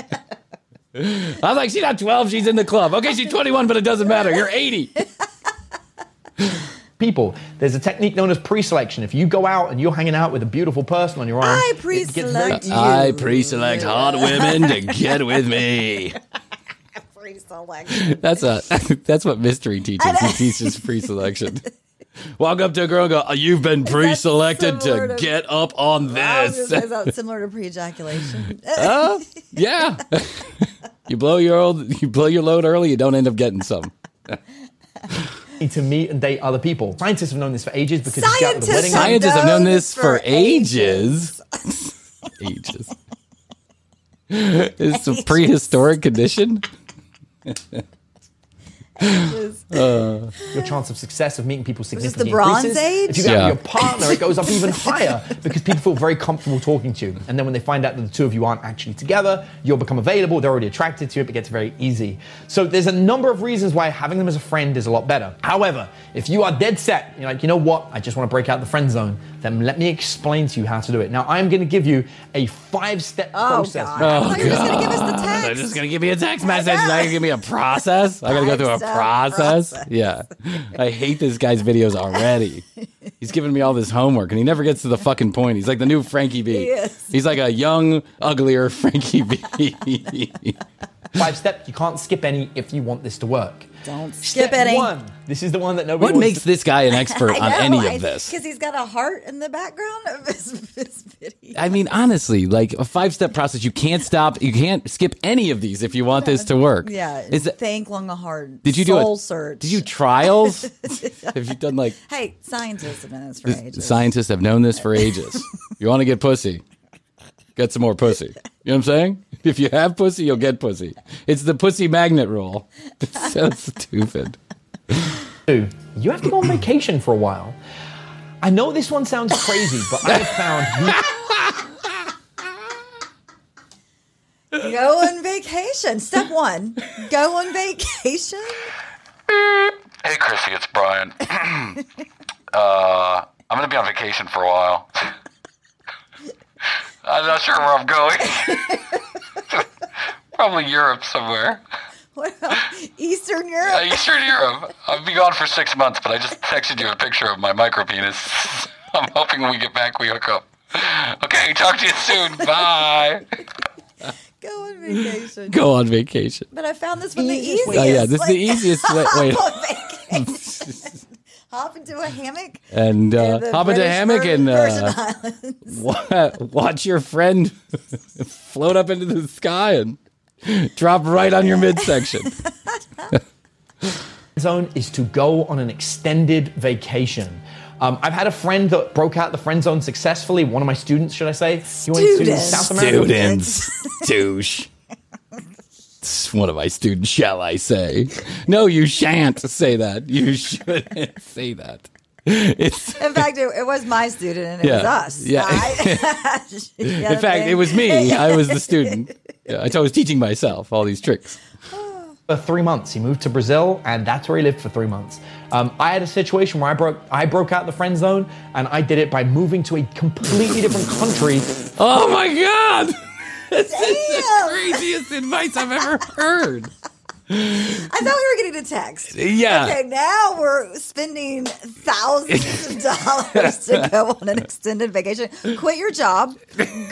I was like, she's not 12, she's in the club. Okay, she's 21, but it doesn't matter. You're 80. people. There's a technique known as pre-selection. If you go out and you're hanging out with a beautiful person on your arm, I it gets very pre-select you. I pre-select hot women to get with me. Pre-selection. That's a that's what mystery teaches. He teaches pre-selection. Walk up to a girl and go, "Oh, "You've been pre-selected to to- get up on I was this." gonna say something similar to pre-ejaculation. Uh, yeah. you blow your old, you blow your load early, you don't end up getting some. to meet and date other people. Scientists have known this for ages because you get out Scientists wedding have Scientists have known known this for for ages. ages. It's a prehistoric condition. Uh, your chance of success of meeting people this the significantly Bronze increases. Age? If you go out Yeah. with your partner, it goes up even higher because people feel very comfortable talking to you. And then when they find out that the two of you aren't actually together, you'll become available. They're already attracted to you. It gets very easy. So there's a number of reasons why having them as a friend is a lot better. However, if you are dead set, you're like, you know what? I just want to break out the friend zone. Then let me explain to you how to do it. Now I'm going to give you a five-step Oh process. God! I thought you were just gonna give us the text. They're just gonna give me a text message. Now you give me a process. I gotta go through a process. process. Yeah, I hate this guy's videos already. He's giving me all this homework, and he never gets to the fucking point. He's like the new Frankie B. He is. He's like a young, uglier Frankie B. Five step. You can't skip any if you want this to work. Don't skip Step any. one. This is the one that nobody what wants makes to- this guy an expert on any of this? Because he's got a heart in the background of his, his video. I mean, honestly, like a five-step process. You can't stop. You can't skip any of these if you want this to work. Yeah, Is that, think long a hard. did you do a it? search? Did you trials? Have you done like Hey, scientists have known this for ages. Scientists have known this for ages. you want to get pussy? Get some more pussy. You know what I'm saying? If you have pussy, you'll get pussy. It's the pussy magnet rule. It's so stupid. do, you have to go on vacation for a while. I know this one sounds crazy, but I have found Go on vacation. Step one: go on vacation. Hey, Krissy, it's Bryan. uh, I'm going to be on vacation for a while. I'm not sure where I'm going. Probably Europe somewhere. What else? Eastern Europe. Eastern Europe. I'll be gone for six months, but I just texted you a picture of my micro penis. I'm hoping when we get back, we hook up. Okay, talk to you soon. Bye. Go on vacation. Go on vacation. But I found this one the Easiest easiest. Oh yeah, this is the easiest way. Wait, Hop on vacation. Hop into a hammock. and uh, the hop into a hammock Virgin- and uh, watch your friend float up into the sky and drop right on your midsection. zone is to go on an extended vacation. Um, I've had a friend that broke out the friend zone successfully. One of my students, should I say? He went to Students. South America. Students, douche. It's One of my students, shall I say? No, you shan't say that. You shouldn't say that. It's In fact, it, it was my student and it was us. Yeah. I- in fact, it was me. I was the student. Yeah, I was teaching myself all these tricks. for three months. He moved to Brazil, and that's where he lived for three months. Um, I had a situation where I broke I broke out the friend zone, and I did it by moving to a completely different country. Oh my god! This is the craziest advice I've ever heard. I thought we were getting a text. Yeah. Okay, now we're spending thousands of dollars to go on an extended vacation. Quit your job,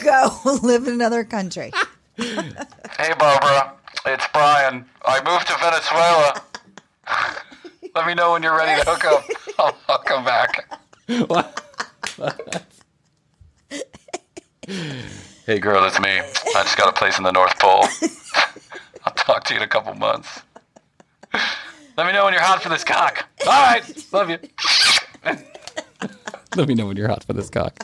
go live in another country. Hey, Barbara. It's Bryan. I moved to Venezuela. Let me know when you're ready to hook up. I'll, I'll come back. Hey, girl, it's me. I just got a place in the North Pole. I'll talk to you in a couple months. Let me know when you're hot for this cock. All right. Love you. Let me know when you're hot for this cock.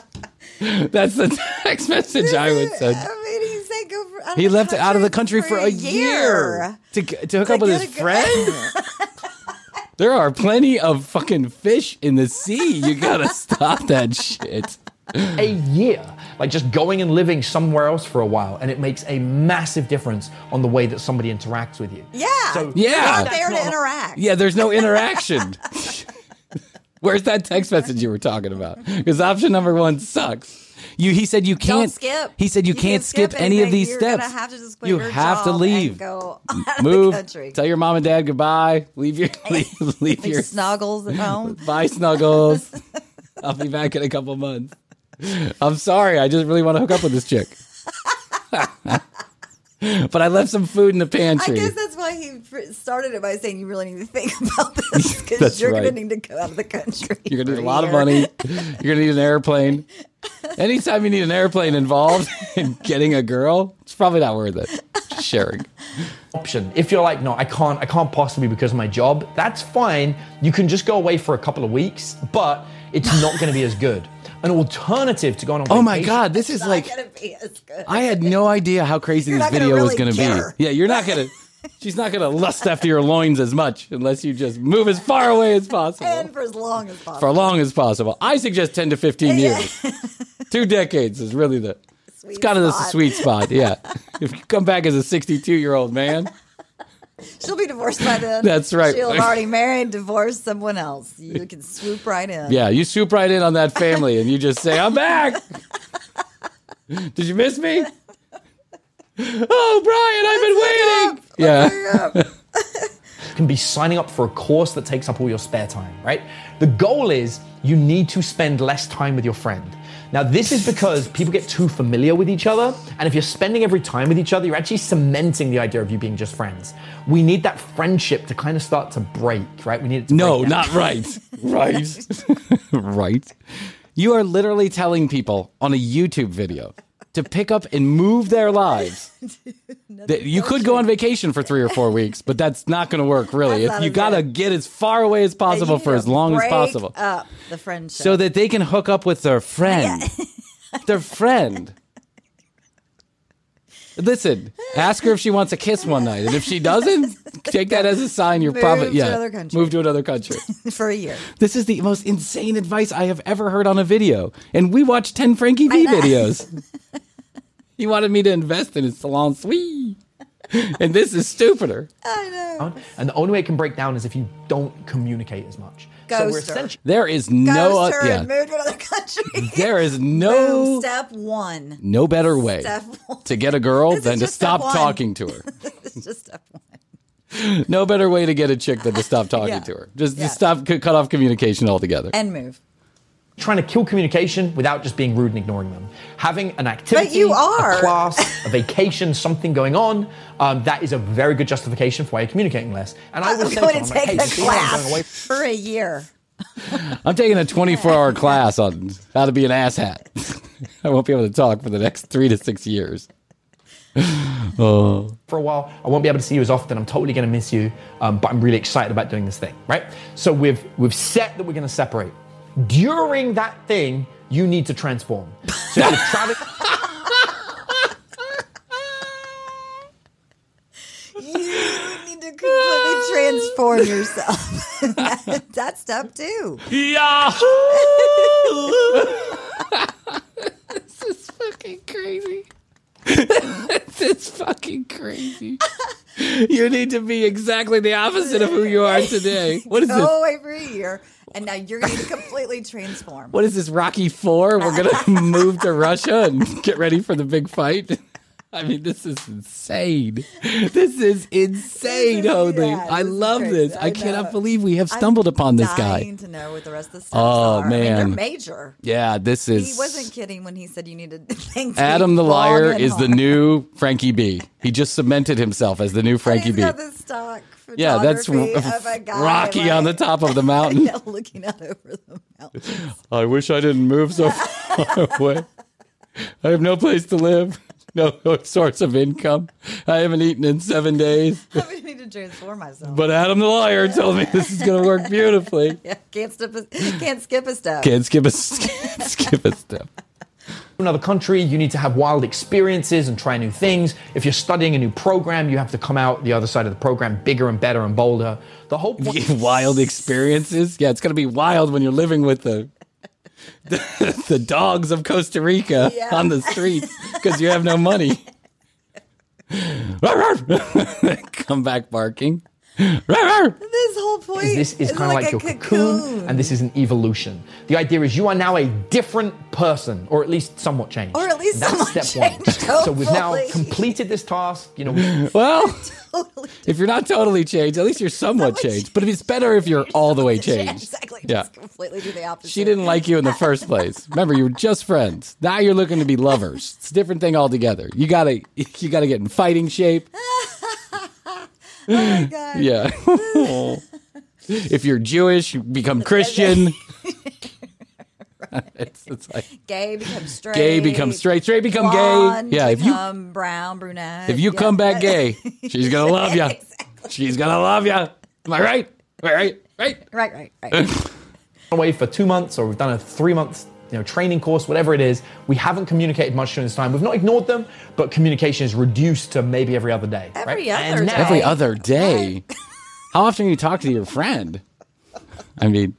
That's the text message I would send. I mean, he said go for, out of He the left out of the country country for a year to, to hook To up with his friend. There are plenty of fucking fish in the sea. You gotta stop that shit. a year, like just going and living somewhere else for a while, and it makes a massive difference on the way that somebody interacts with you. Yeah. So- Yeah. Not there to not- interact. Yeah, there's no interaction. Where's that text message you were talking about? Because option number one sucks. You, he said you can't Don't skip. He said you, can't, skip, any of these You're steps. Have to just quit you your have to leave. Go out Move. of the country. Tell your mom and dad goodbye. Leave your leave, leave Leave your snuggles at home. Bye, Snuggles. I'll be back in a couple months. I'm sorry. I just really want to hook up with this chick. but I left some food in the pantry. I guess that's why he started it by saying you really need to think about this because you're right. going to need to go out of the country. You're gonna need a lot of money. You're gonna need an airplane. Anytime you need an airplane involved in getting a girl, it's probably not worth it. Just sharing. option. If you're like, no, I can't, I can't possibly because of my job, that's fine. You can just go away for a couple of weeks, but it's not going to be as good. An alternative to going on Oh my vacation- god, this is Not like going to be as good. I had no idea how crazy You're this not gonna video was really going to care. be. Yeah, you're not going to. She's not going to lust after your loins as much unless you just move as far away as possible. and for as long as possible. for as long as possible. I suggest 10 to 15 years. Two decades is really the it's Sweet kind of the spot. sweet spot. Yeah. if you come back as a 62 year old man, She'll be divorced by then. That's right. She'll have already married, and divorced someone else. You can swoop right in. yeah, you swoop right in on that family and you just say, I'm back. Did you miss me? Oh, Bryan, I've been waiting. Yeah. can be signing up for a course that takes up all your spare time, right? The goal is you need to spend less time with your friend. Now, this is because people get too familiar with each other, and if you're spending every time with each other, you're actually cementing the idea of you being just friends. We need that friendship to kind of start to break, right? We need it to No, not right. Right. right. You are literally telling people on a YouTube video to pick up and move their lives. That you could go on vacation for three or four weeks, but that's not going to work really. If you got to get as far away as possible for as long as possible, Up the friendship. so that they can hook up with their friend. their friend. Listen, ask her if she wants a kiss one night, and if she doesn't, take that as a sign you're probably to yeah, another country. move to another country. for a year. This is the most insane advice I have ever heard on a video. And we watched 10 Frankie V videos. He wanted me to invest in his salon suite. And this is stupider. I know. And the only way it can break down is if you don't communicate as much. so we're Ghost her. essentially There is no Ghost her yeah, and move to another country. there is Boom. no Step one. no better way to get a girl This than to stop talking to her. It's just step one. No better way to get a chick than to stop talking Yeah. to her. Just, Yeah. just stop cut off communication altogether. And move. Trying to kill communication without just being rude and ignoring them. Having an activity, you are. a class, a vacation, something going on, um, that is a very good justification for why you're communicating less. And I I'm will say going to to like, take hey, a see how I'm going away class for a year. I'm taking a 24 hour class on how to be an asshat. I won't be able to talk for the next three to six years. oh. for a while. I won't be able to see you as often. I'm totally going to miss you, um, but I'm really excited about doing this thing, right? So we've we've set that we're going to separate. During that thing, you need to transform. So if you're traveling. You need to completely transform yourself. That's step two. Yahoo! this is fucking crazy. this is fucking crazy. You need to be exactly the opposite of who you are today. What is Go this? away for a year, and now you're going to completely transform. What is this, Rocky Four? We're gonna move to Russia and get ready for the big fight. I mean, this is insane. This is insane, Holy. yeah, I love this. I, I cannot believe we have stumbled I'm upon this guy. to know what the rest of the Oh, are. I mean, man. major. Yeah, this is. He wasn't kidding when he said you needed things. Adam the liar is the new. Frankie B. He just cemented himself as the new Frankie B. got this stock Yeah, that's of a guy, Rocky on the top of the mountain. looking out over the mountains. I wish I didn't move so far away. I have no place to live, no source of income. I haven't eaten in seven days. I need to transform myself. But Adam the liar told me this is going to work beautifully. yeah, can't skip a, can't skip a step. Can't skip a can't skip a step. Another country, you need to have wild experiences and try new things. If you're studying a new program, you have to come out the other side of the program bigger and better and bolder. The whole point. wild experiences. Yeah, it's going to be wild when you're living with the the, the dogs of Costa Rica Yeah. on the street because you have no money. Come back barking. This whole point? is this is kind of like, a your cocoon, and this is an evolution. The idea is you are now a different person, or at least somewhat changed. Or at least that's somewhat step changed, one. So we've now completed this task. You know, we- Well, totally if you're not totally changed, at least you're somewhat changed. But it's better if you're all the way Yeah, changed. exactly. Yeah. Just completely do the opposite. She didn't like you in the first place. Remember, you were just friends. Now you're looking to be lovers. It's a different thing altogether. You gotta, you gotta get in fighting shape. Oh my God. Yeah. if you're Jewish, you become Christian. it's, it's like Gay becomes straight. gay becomes straight, straight become Blonde gay. Yeah. If you become brown, brunette. if you Yeah. come back gay, she's gonna love you. She's gonna love you. Am I right? Right? Right? Right, right, right. away for two months, or we've done a three months. You know, training course, whatever it is, we haven't communicated much during this time. We've not ignored them, but communication is reduced to maybe every other day. Every right? other And day. now- Every other day. How often do you talk to your friend? I mean,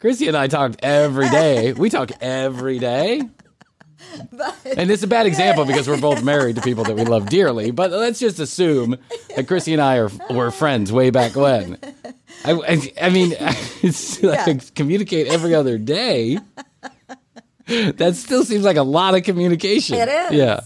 Krissy and I talked every day. We talk every day. And it's a bad example because we're both married to people that we love dearly. But let's just assume that Krissy and I are were friends way back when. I, I, I mean, it's like Yeah. communicate every other day. That still seems like a lot of communication. It is. Yeah.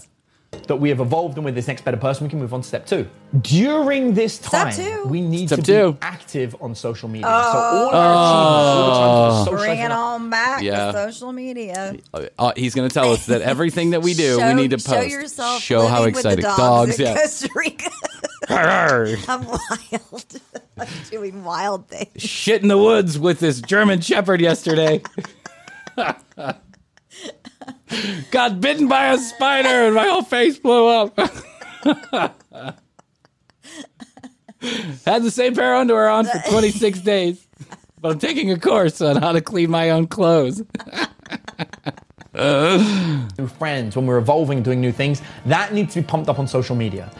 that we have evolved and with this next better person, we can move on to step two. During this time, two. we need Step to two. be active on social media. So all our achievements, all the time, Bring it on back Yeah. to social media. Uh, he's going to tell us that everything that we do, we need to post. Show yourself. Show how living with the exciting dogs, in yeah. Costa Rica. I'm wild. I'm doing wild things. Shit in the woods with this German Shepherd yesterday. Got bitten by a spider and my whole face blew up. Had the same pair of underwear on for 26 days, but I'm taking a course on how to clean my own clothes. friends, when we're evolving, doing new things, that needs to be pumped up on social media.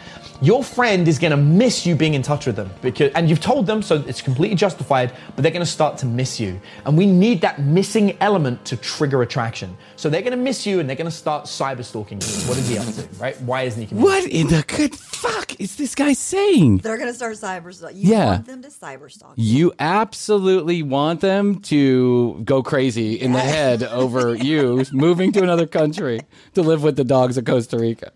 Your friend is going to miss you being in touch with them because, and you've told them, so it's completely justified. But they're going to start to miss you, and we need that missing element to trigger attraction. So they're going to miss you, and they're going to start cyber stalking you. What is he up to? Right? Why isn't he? communicating? What in the good fuck is this guy saying? They're gonna start cyber stalk. You Yeah. want them to cyber stalk. You you absolutely want them to go crazy in the head over you moving to another country to live with the dogs of Costa Rica.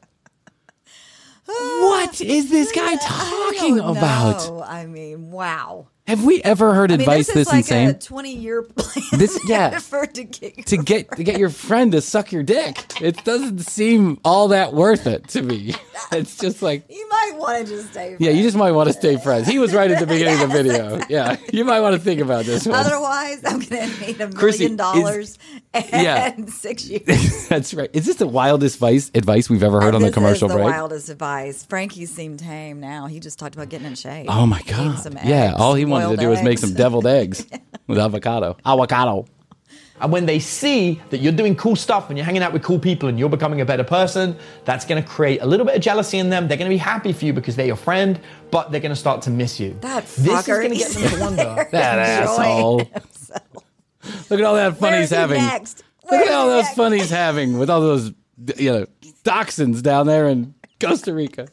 What is this guy talking don't about? I mean, wow. Have we ever heard I mean, advice this this is like insane? a 20 year plan. This- yeah. for to get to get to get your friend to suck your dick. It doesn't seem all that worth it to me. It's just like You might want to just stay. yeah, you just might want to stay friends. He was right at the beginning of the video. Yeah, you might want to think about this one. Otherwise, I'm gonna need a million dollars and Yeah. six years. That's right. Is this the wildest advice advice we've ever heard on the commercial is the break? wildest advice. Frankie seemed tame. Now he just talked about getting in shape. Oh my god! some yeah, all he wanted to boiled do is make some deviled eggs with avocado. Avocado. And when they see that you're doing cool stuff and you're hanging out with cool people and you're becoming a better person, that's going to create a little bit of jealousy in them. They're going to be happy for you because they're your friend, but they're going to start to miss you. That this is going to get them to wonder. That Enjoying asshole. Look at all that fun Where he's having. next? Look at all he those next? fun he's having with all those, you know, toxins down there in Costa Rica.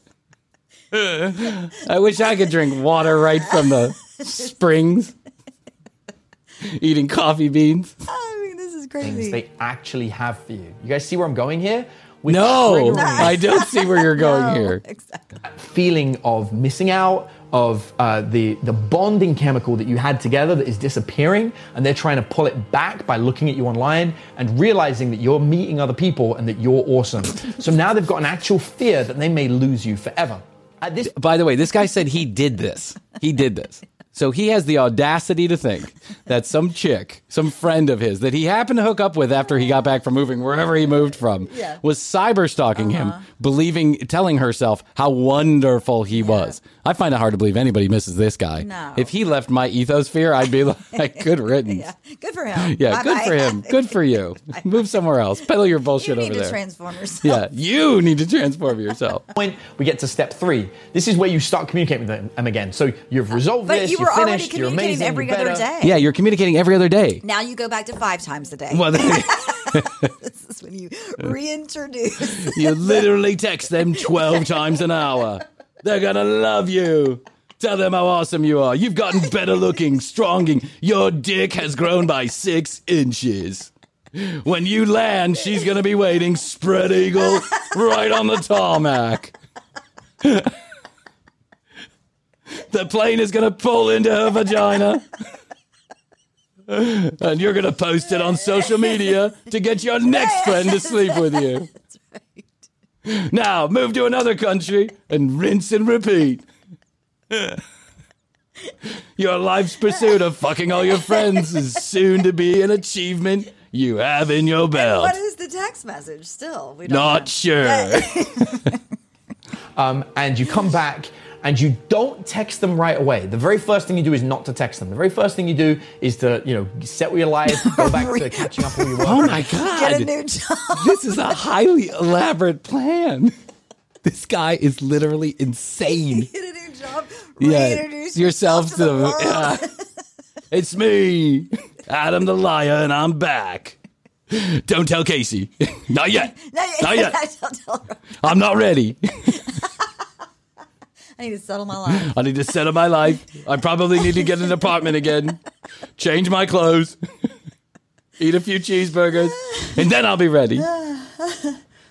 I wish I could drink water right from the springs. Eating coffee beans. I mean, this is things crazy. they actually have for you. You guys see where I'm going here? With No, I don't see where you're going No, here. Exactly. feeling of missing out, of uh, the the bonding chemical that you had together that is disappearing, and they're trying to pull it back by looking at you online and realizing that you're meeting other people and that you're awesome. so now they've got an actual fear that they may lose you forever. At this By the way, this guy said he did this. He did this. So he has the audacity to think that some chick, some friend of his that he happened to hook up with after he got back from moving wherever he moved from, Yeah. was cyber stalking him, uh-huh. believing, telling herself how wonderful he was. I find it hard to believe anybody misses this guy. No. If he left my ethosphere, I'd be like, good riddance. Yeah. Good for him. Yeah, good Bye-bye. for him. Good for you. Move somewhere else. Peddle your You bullshit need over to there. transform yourself. yeah, you need to transform yourself. point, we get to step three. This is where you start communicating with them, them again. So you've resolved But this, you you're were already finished, you're communicating amazing, every you're other better. day. Yeah, you're communicating every other day. Now you go back to five times a day. Well, this is when you reintroduce. You literally text them 12 times an hour. They're going to love you. Tell them how awesome you are. You've gotten better looking, stronging. Your dick has grown by six inches. When you land, she's gonna be waiting, spread eagle, right on the tarmac. The plane is gonna pull into her vagina. And you're gonna post it on social media to get your next friend to sleep with you. Now move to another country and rinse and repeat. Your life's pursuit of fucking all your friends is soon to be an achievement you have in your belt. What is the text message still? We don't Not know. sure. um, and you come back and you don't text them right away. The very first thing you do is not to text them. The very first thing you do is to, you know, settle your life, go back to catching up all your work. Oh my god! Get a new job. this is a highly elaborate plan. This guy is literally insane. Get a new job. Yeah, Reintroduce yourself to the the. world. yeah. It's me, Adam the liar, and I'm back. Don't tell Casey. Not yet. Not yet. Don't tell her. I'm not ready. I need to settle my life. I need to settle my life. I probably need to get an apartment again, change my clothes, eat a few cheeseburgers, and then I'll be ready.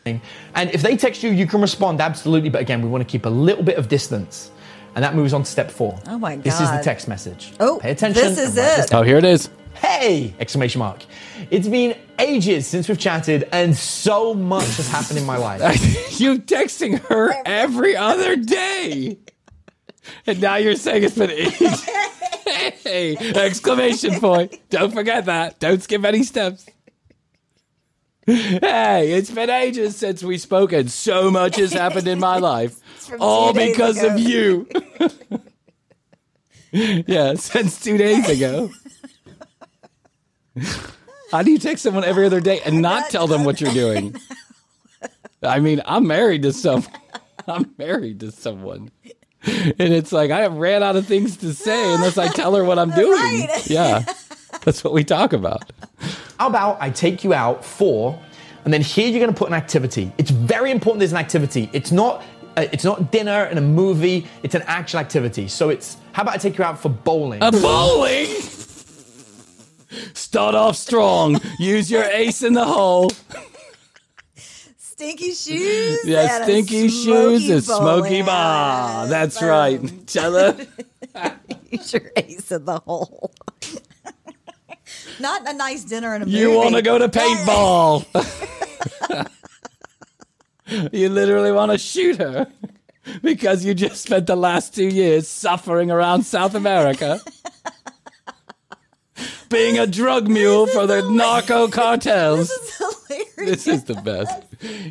And if they text you, you can respond absolutely. But again, we want to keep a little bit of distance. And that moves on to step four. Oh my God. This is the text message. Oh, Pay attention. this is it. down. Oh, here it is. Hey! Exclamation mark. It's been ages since we've chatted, and so much has happened in my life. you texting her every other day. And now you're saying it's been ages. hey, exclamation point. Don't forget that. Don't skip any steps. Hey, it's been ages since we spoke, and so much has happened in my life. All because ago. of you. yeah, since two days ago. How do you text someone every other day and not tell them what you're doing? I mean, I'm married to some. I'm married to someone, and it's like I ran out of things to say unless I tell her what I'm doing. Right. Yeah, that's what we talk about. How about I take you out for, and then here you're going to put an activity. It's very important. There's an activity. It's not. Uh, it's not dinner and a movie. It's an actual activity. So it's. How about I take you out for bowling? A bowling. Start off strong. Use your ace in the hole. Stinky shoes. Yeah, stinky shoes and smoky bar. That's Boom. right. Tell her. Use your ace in the hole. Not a nice dinner and a movie. You want to go to paintball. you literally want to shoot her because you just spent the last two years suffering around South America. Being a drug mule for the narco cartels. This is hilarious. This is the best.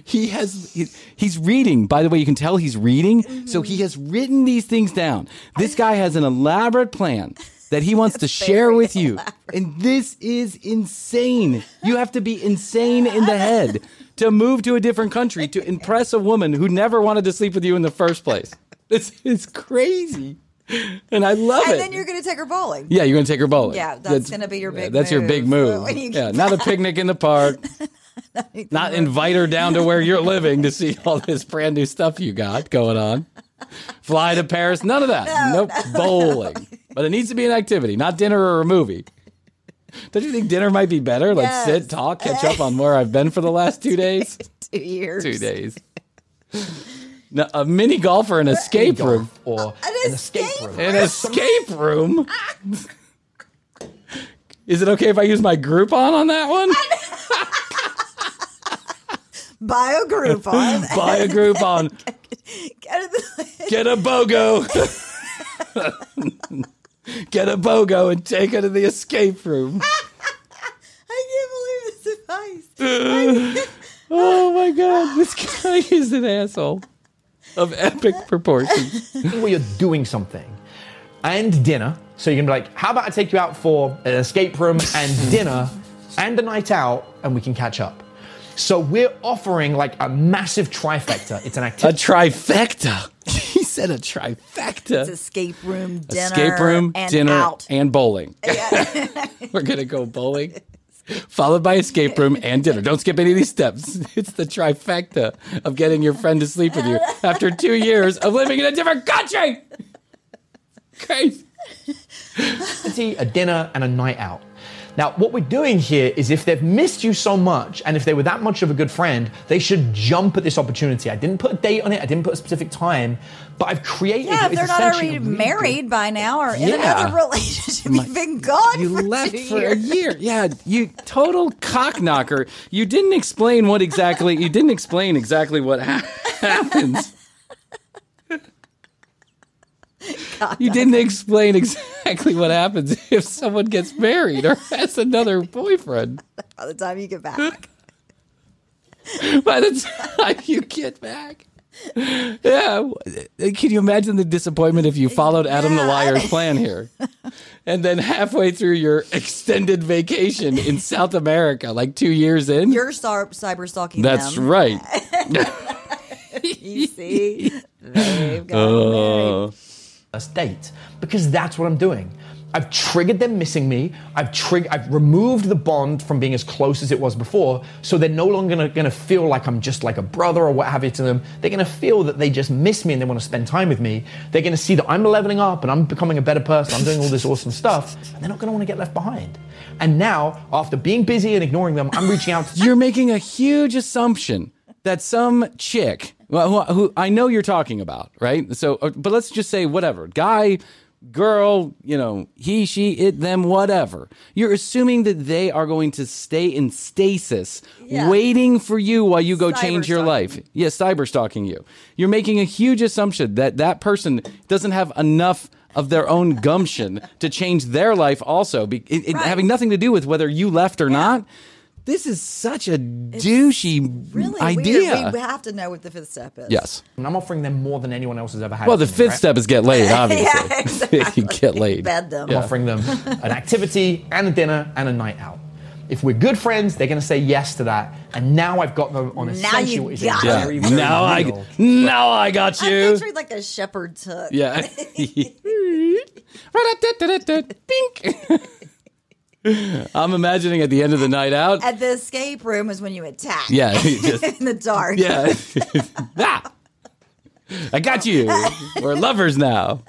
He has he, he's reading. By the way, you can tell he's reading. So he has written these things down. This guy has an elaborate plan that he wants to share with you. And this is insane. You have to be insane in the head to move to a different country to impress a woman who never wanted to sleep with you in the first place. This is crazy. And I love and it. And then you're going to take her bowling. Yeah, you're gonna take her bowling. Yeah, that's gonna be your yeah, big That's your big move. move. You Yeah, not a picnic in the park. not invite her down to where you're living to see all this brand new stuff you got going on. Fly to Paris, none of that. nope, bowling. But it needs to be an activity, not dinner or a movie. Don't you think dinner might be better? Like Yes. sit, talk, catch up on where I've been for the last two days. Two years. Two days. No, a mini golf or an escape Golf room. or An an escape escape room. An escape room. Is it okay if I use my Groupon on that one? Buy a Groupon. Buy a Groupon. Get the- Get a BOGO. Get a BOGO and take her to the escape room. I can't believe this advice. Oh my god, this guy is an asshole of epic proportions. where you're doing something and dinner. So you can be like, how about I take you out for an escape room and dinner and a night out and we can catch up. So we're offering like a massive trifecta. It's an activity. A activity. trifecta. He said a trifecta. It's escape room, dinner, escape room, and dinner, out. and bowling. We're gonna go bowling, followed by escape room and dinner. Don't skip any of these steps. It's the trifecta of getting your friend to sleep with you after two years of living in a different country. Crazy. a dinner, and a night out. Now, what we're doing here is if they've missed you so much and if they were that much of a good friend, they should jump at this opportunity. I didn't put a date on it, I didn't put a specific time, but I've created Yeah, if they're not already married by now or in Yeah. another relationship, you've been gone You for left two for a year. Yeah, you total cock knocker. You didn't explain what exactly. You didn't explain exactly what ha- happens. You didn't explain exactly what happens if someone gets married or has another boyfriend. By the time you get back, By the time you get back. Yeah. Uh, can you imagine the disappointment if you followed Adam the Liar's plan here? And then halfway through your extended vacation in South America, like two years in? you're star- cyber stalking That's them. right. You see, they've got Oh. married. First date because that's what I'm doing. I've triggered them missing me. I've trig- I've removed the bond from being as close as it was before, so they're no longer gonna, gonna feel like I'm just like a brother or what have you to them. They're gonna feel that they just miss me and they want to spend time with me. They're gonna see that I'm leveling up and I'm becoming a better person. I'm doing all this awesome stuff, and they're not gonna want to get left behind. And now, after being busy and ignoring them, I'm reaching out to You're making a huge assumption that some chick, well, who, who I know you're talking about, right? So, uh, but let's just say whatever guy, girl, you know, he, she, it, them, whatever. You're assuming that they are going to stay in stasis, Yeah. waiting for you while you go change your life. Yes, cyber stalking you. You're making a huge assumption that that person doesn't have enough of their own gumption to change their life also, be, it, it Right. having nothing to do with whether you left or not. This is such a douchey Really idea. weird. We, we have to know what the fifth step is. yes. and I'm offering them more than anyone else has ever had. Well, the fifth right? step is get laid, obviously. Yeah, exactly. you get laid. Bed them. I'm offering them an activity and a dinner and a night out. If we're good friends, they're going to say yes to that. And now I've got them on a Now essentially you what is a got very, it. very Now I, real- now I got you. I'm picturing like a shepherd took. Yeah. Bink. I'm imagining at the end of the night out. At the escape room is when you attack. Yeah. just- in the dark. yeah. ah, I got you. We're lovers now.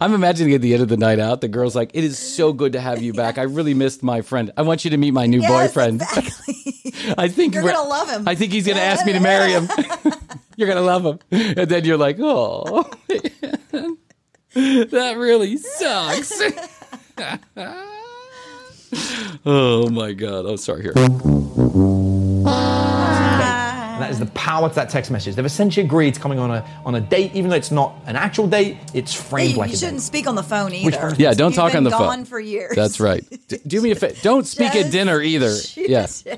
I'm imagining at the end of the night out, the girl's like, "It is so good to have you back. I really missed my friend. I want you to meet my new Yes, boyfriend. Exactly. I think You're we're- gonna love him. I think he's gonna ask me to marry him. you're gonna love him, and then you're like, "Oh, that really sucks." oh my god! I'm oh, sorry. Here. That is the power to that text message. They've essentially agreed to coming on a on a date, even though it's not an actual date. It's framed you, like you a shouldn't date. speak on the phone either. one? Yeah, don't You've talk been on the gone phone. for years. That's right. D- do me a favor. Don't speak at dinner either. Yes. Yeah.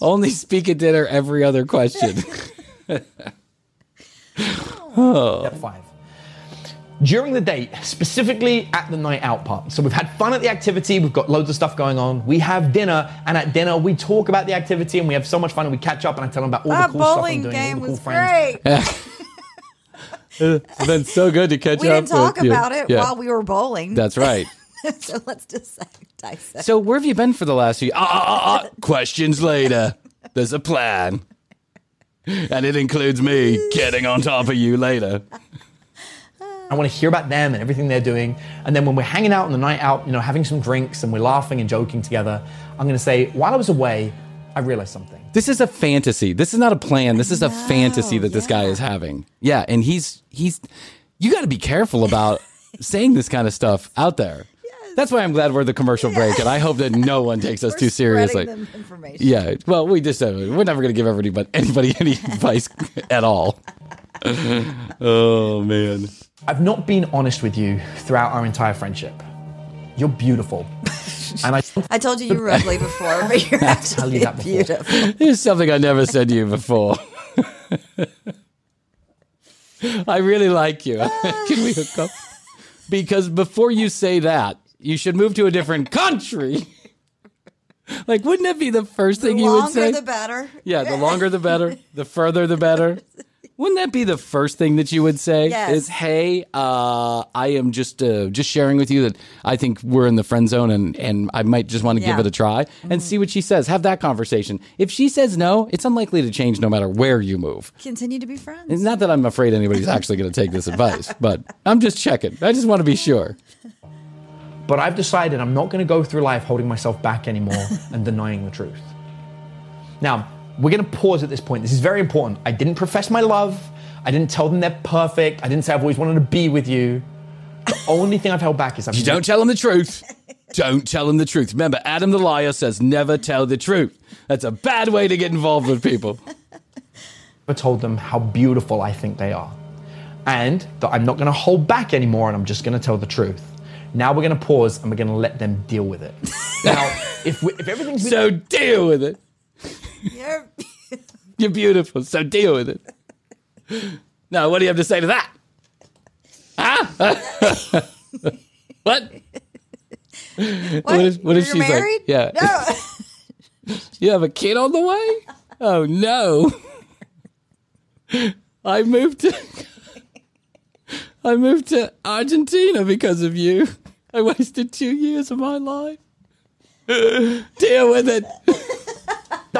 Only speak at dinner every other question. Step five. During the date, specifically at the night out part. So we've had fun at the activity, we've got loads of stuff going on. We have dinner, and at dinner we talk about the activity and we have so much fun and we catch up and I tell them about all That the cool stuff I'm bowling doing, all game the cool was friends. great. it's been so good to catch We up didn't talk with you. about it Yeah. while we were bowling. That's right. so let's dissect, dissect. So where have you been for the last few? Ah, ah, ah, ah. questions later. There's a plan, and it includes me getting on top of you later. I want to hear about them and everything they're doing. And then when we're hanging out on the night out, you know, having some drinks and we're laughing and joking together, I'm going to say, while I was away, I realized something. This is a fantasy. This is not a plan. This is a fantasy that this guy is having. Yeah, and he's he's. You got to be careful about saying this kind of stuff out there. That's why I'm glad we're the commercial break, and I hope that no one takes us We're too seriously. them information. Yeah, well, we just uh, we're never going to give everybody but anybody any advice at all. oh man. I've not been honest with you throughout our entire friendship. You're beautiful. and I I told you you were ugly before, but you're tell actually you that before. beautiful. Here's something I never said to you before. I really like you. Can we hook up? Because before you say that, you should move to a different country. like, wouldn't that be the first thing The you would longer say? the better. yeah, the longer the better, the further the better. Wouldn't that be the first thing that you would say? Yes. Is hey, uh, I am just uh, just sharing with you that I think we're in the friend zone and and I might just want to give Yeah. Mm-hmm. it a try and see what she says. Have that conversation. If she says no, it's unlikely to change no matter where you move. Continue to be friends. It's not that I'm afraid anybody's actually going to take this advice, but I'm just checking. I just want to be sure. But I've decided I'm not going to go through life holding myself back anymore and denying the truth. Now, we're going to pause at this point. This is very important. I didn't profess my love. I didn't tell them they're perfect. I didn't say I've always wanted to be with you. The only thing I've held back is I've You don't tell them the truth. Don't tell them the truth. Remember, Adam the liar says never tell the truth. That's a bad way to get involved with people. never told them how beautiful I think they are. And that I'm not going to hold back anymore and I'm just going to tell the truth. Now we're going to pause and we're going to let them deal with it. now, if, we, if everything's So deal with it. You're- You're beautiful, so deal with it. Now, what do you have to say to that? Huh? what? what? if- what if like- yeah. No. You have a kid on the way? Oh no. I moved to I moved to Argentina because of you. I wasted two years of my life. Deal with it.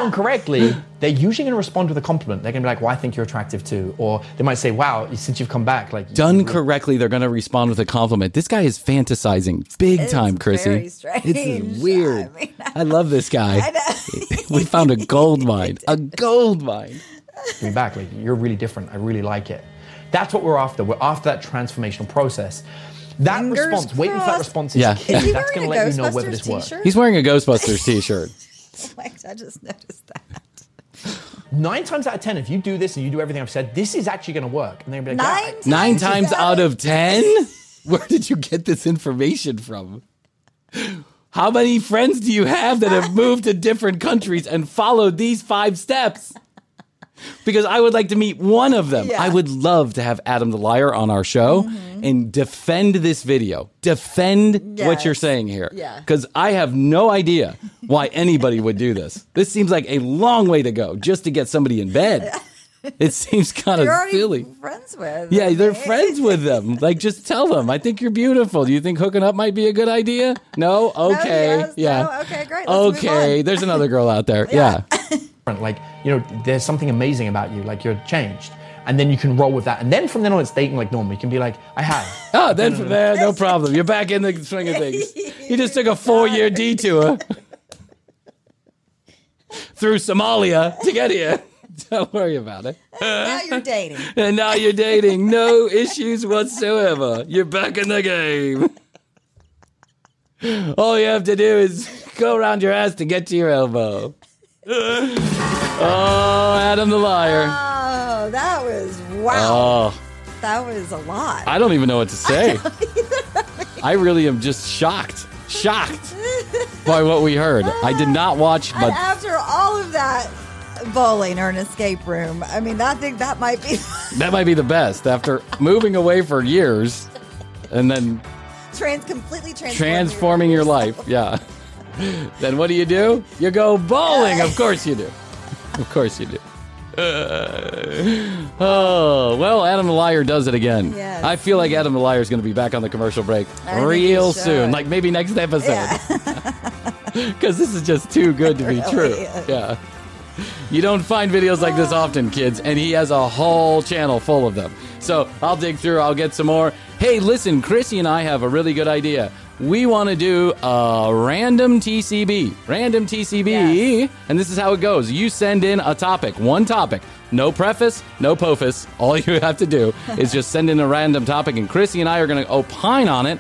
Done correctly, they're usually going to respond with a compliment. They're going to be like, well, I think you're attractive too. Or they might say, wow, since you've come back, like, Done correctly, they're going to respond with a compliment. This guy is fantasizing big time, Krissy. very strange. It's weird. I mean, I love this guy. we found a gold mine. A gold mine. Be back. Like, you're really different. I really like it. That's what we're after. We're after that transformational process. That Fingers response, waiting for that response is Yeah. key. Is he That's going to let you know whether this works. t-shirt? He's wearing a Ghostbusters t-shirt. Oh like, I just noticed that. Nine times out of ten, if you do this and you do everything I've said, this is actually going to work. And they're be like, Nine yeah, Nine times how out of ten? Where did you get this information from? How many friends do you have that have moved to different countries and followed these five steps? Because I would like to meet one of them. Yeah. Mm-hmm. I would love to have Adam the Liar on our show and defend this video. Defend what you're saying here. Yeah. Because I have no idea why anybody would do this. This seems like a long way to go just to get somebody in bed. It seems kind of silly. friends with. Yeah, they're friends with them. Like, just tell them. I think you're beautiful. Do you think hooking up might be a good idea? No. Okay. yes, yeah. no, okay, great. Let's okay. There's another girl out there. yeah. different. Like, you know, there's something amazing about you. Like, you're changed. And then you can roll with that. And then from then on, it's dating like normal. You can be like, I have. Oh, then from there, no problem. You're back in the swing of things. You just took a four year detour through Somalia to get here. Don't worry about it. Now you're dating. And now you're dating. No issues whatsoever. You're back in the game. All you have to do is go around your ass to get to your elbow. Oh, Adam the liar. Oh, that was wow. Oh, That was a lot. I don't even know what to say. I really am just shocked. Shocked by what we heard. I did not watch, and but after all of that bowling or an escape room, I mean, I think that might be that might be the best. After moving away for years and then trans completely transforming, transforming your life. Yeah. Then what do you do? You go bowling. Of course you do. Of course you do. Uh, oh well, Adam the Liar does it again. Yes. I feel like Adam the Liar is going to be back on the commercial break I real soon, like maybe next episode, Yeah. because this is just too good to be Really true. is. Yeah. You don't find videos like this often, kids, and he has a whole channel full of them. So I'll dig through, I'll get some more. Hey, listen, Krissy and I have a really good idea. We want to do a random TCB. Random TCB. And this is how it goes. You send in a topic, one topic. No preface, no pofus. All you have to do is just send in a random topic, and Krissy and I are going to opine on it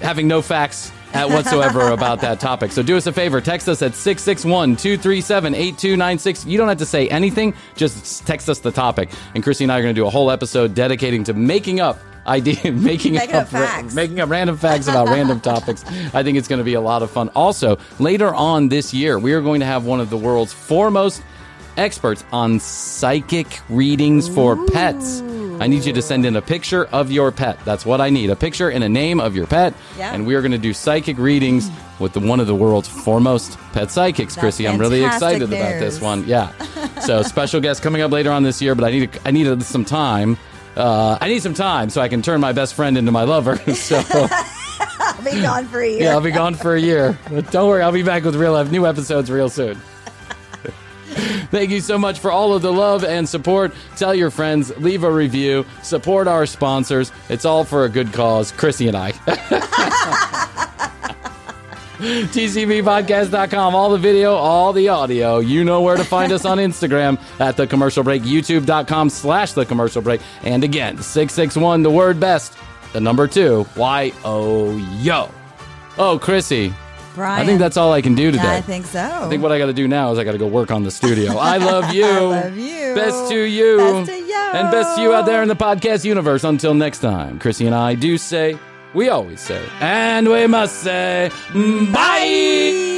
having no facts at whatsoever about that topic. So do us a favor, text us at 661-237-8296. You don't have to say anything, just text us the topic. And Krissy and I are going to do a whole episode dedicating to making up idea making, Making up ra- facts. making up random facts about random topics. I think it's going to be a lot of fun. Also, later on this year, we are going to have one of the world's foremost experts on psychic readings for pets. I need you to send in a picture of your pet. That's what I need a picture and a name of your pet. Yeah. And we are going to do psychic readings with the, one of the world's foremost pet psychics, That's Krissy. I'm really excited about this one. Yeah. so special guest coming up later on this year, but I need I need some time. Uh, I need some time so I can turn my best friend into my lover. so I'll be gone for a year. yeah, I'll be gone for a year. But don't worry, I'll be back with real life new episodes real soon. Thank you so much for all of the love and support. Tell your friends, leave a review, support our sponsors. It's all for a good cause. Krissy and I. TCBpodcast.com. All the video, all the audio. You know where to find us on Instagram at The Commercial Break, YouTube.com slash The Commercial Break. And again, 661, the word best, the number two, Y-O-Yo. Oh, Krissy. Bryan. I think that's all I can do today. Yeah, I think so. I think what I got to do now is I got to go work on the studio. I love you. I love you. Best to you. Best to you. And best to you out there in the podcast universe. Until next time, Krissy and I do say, we always say, and we must say, bye.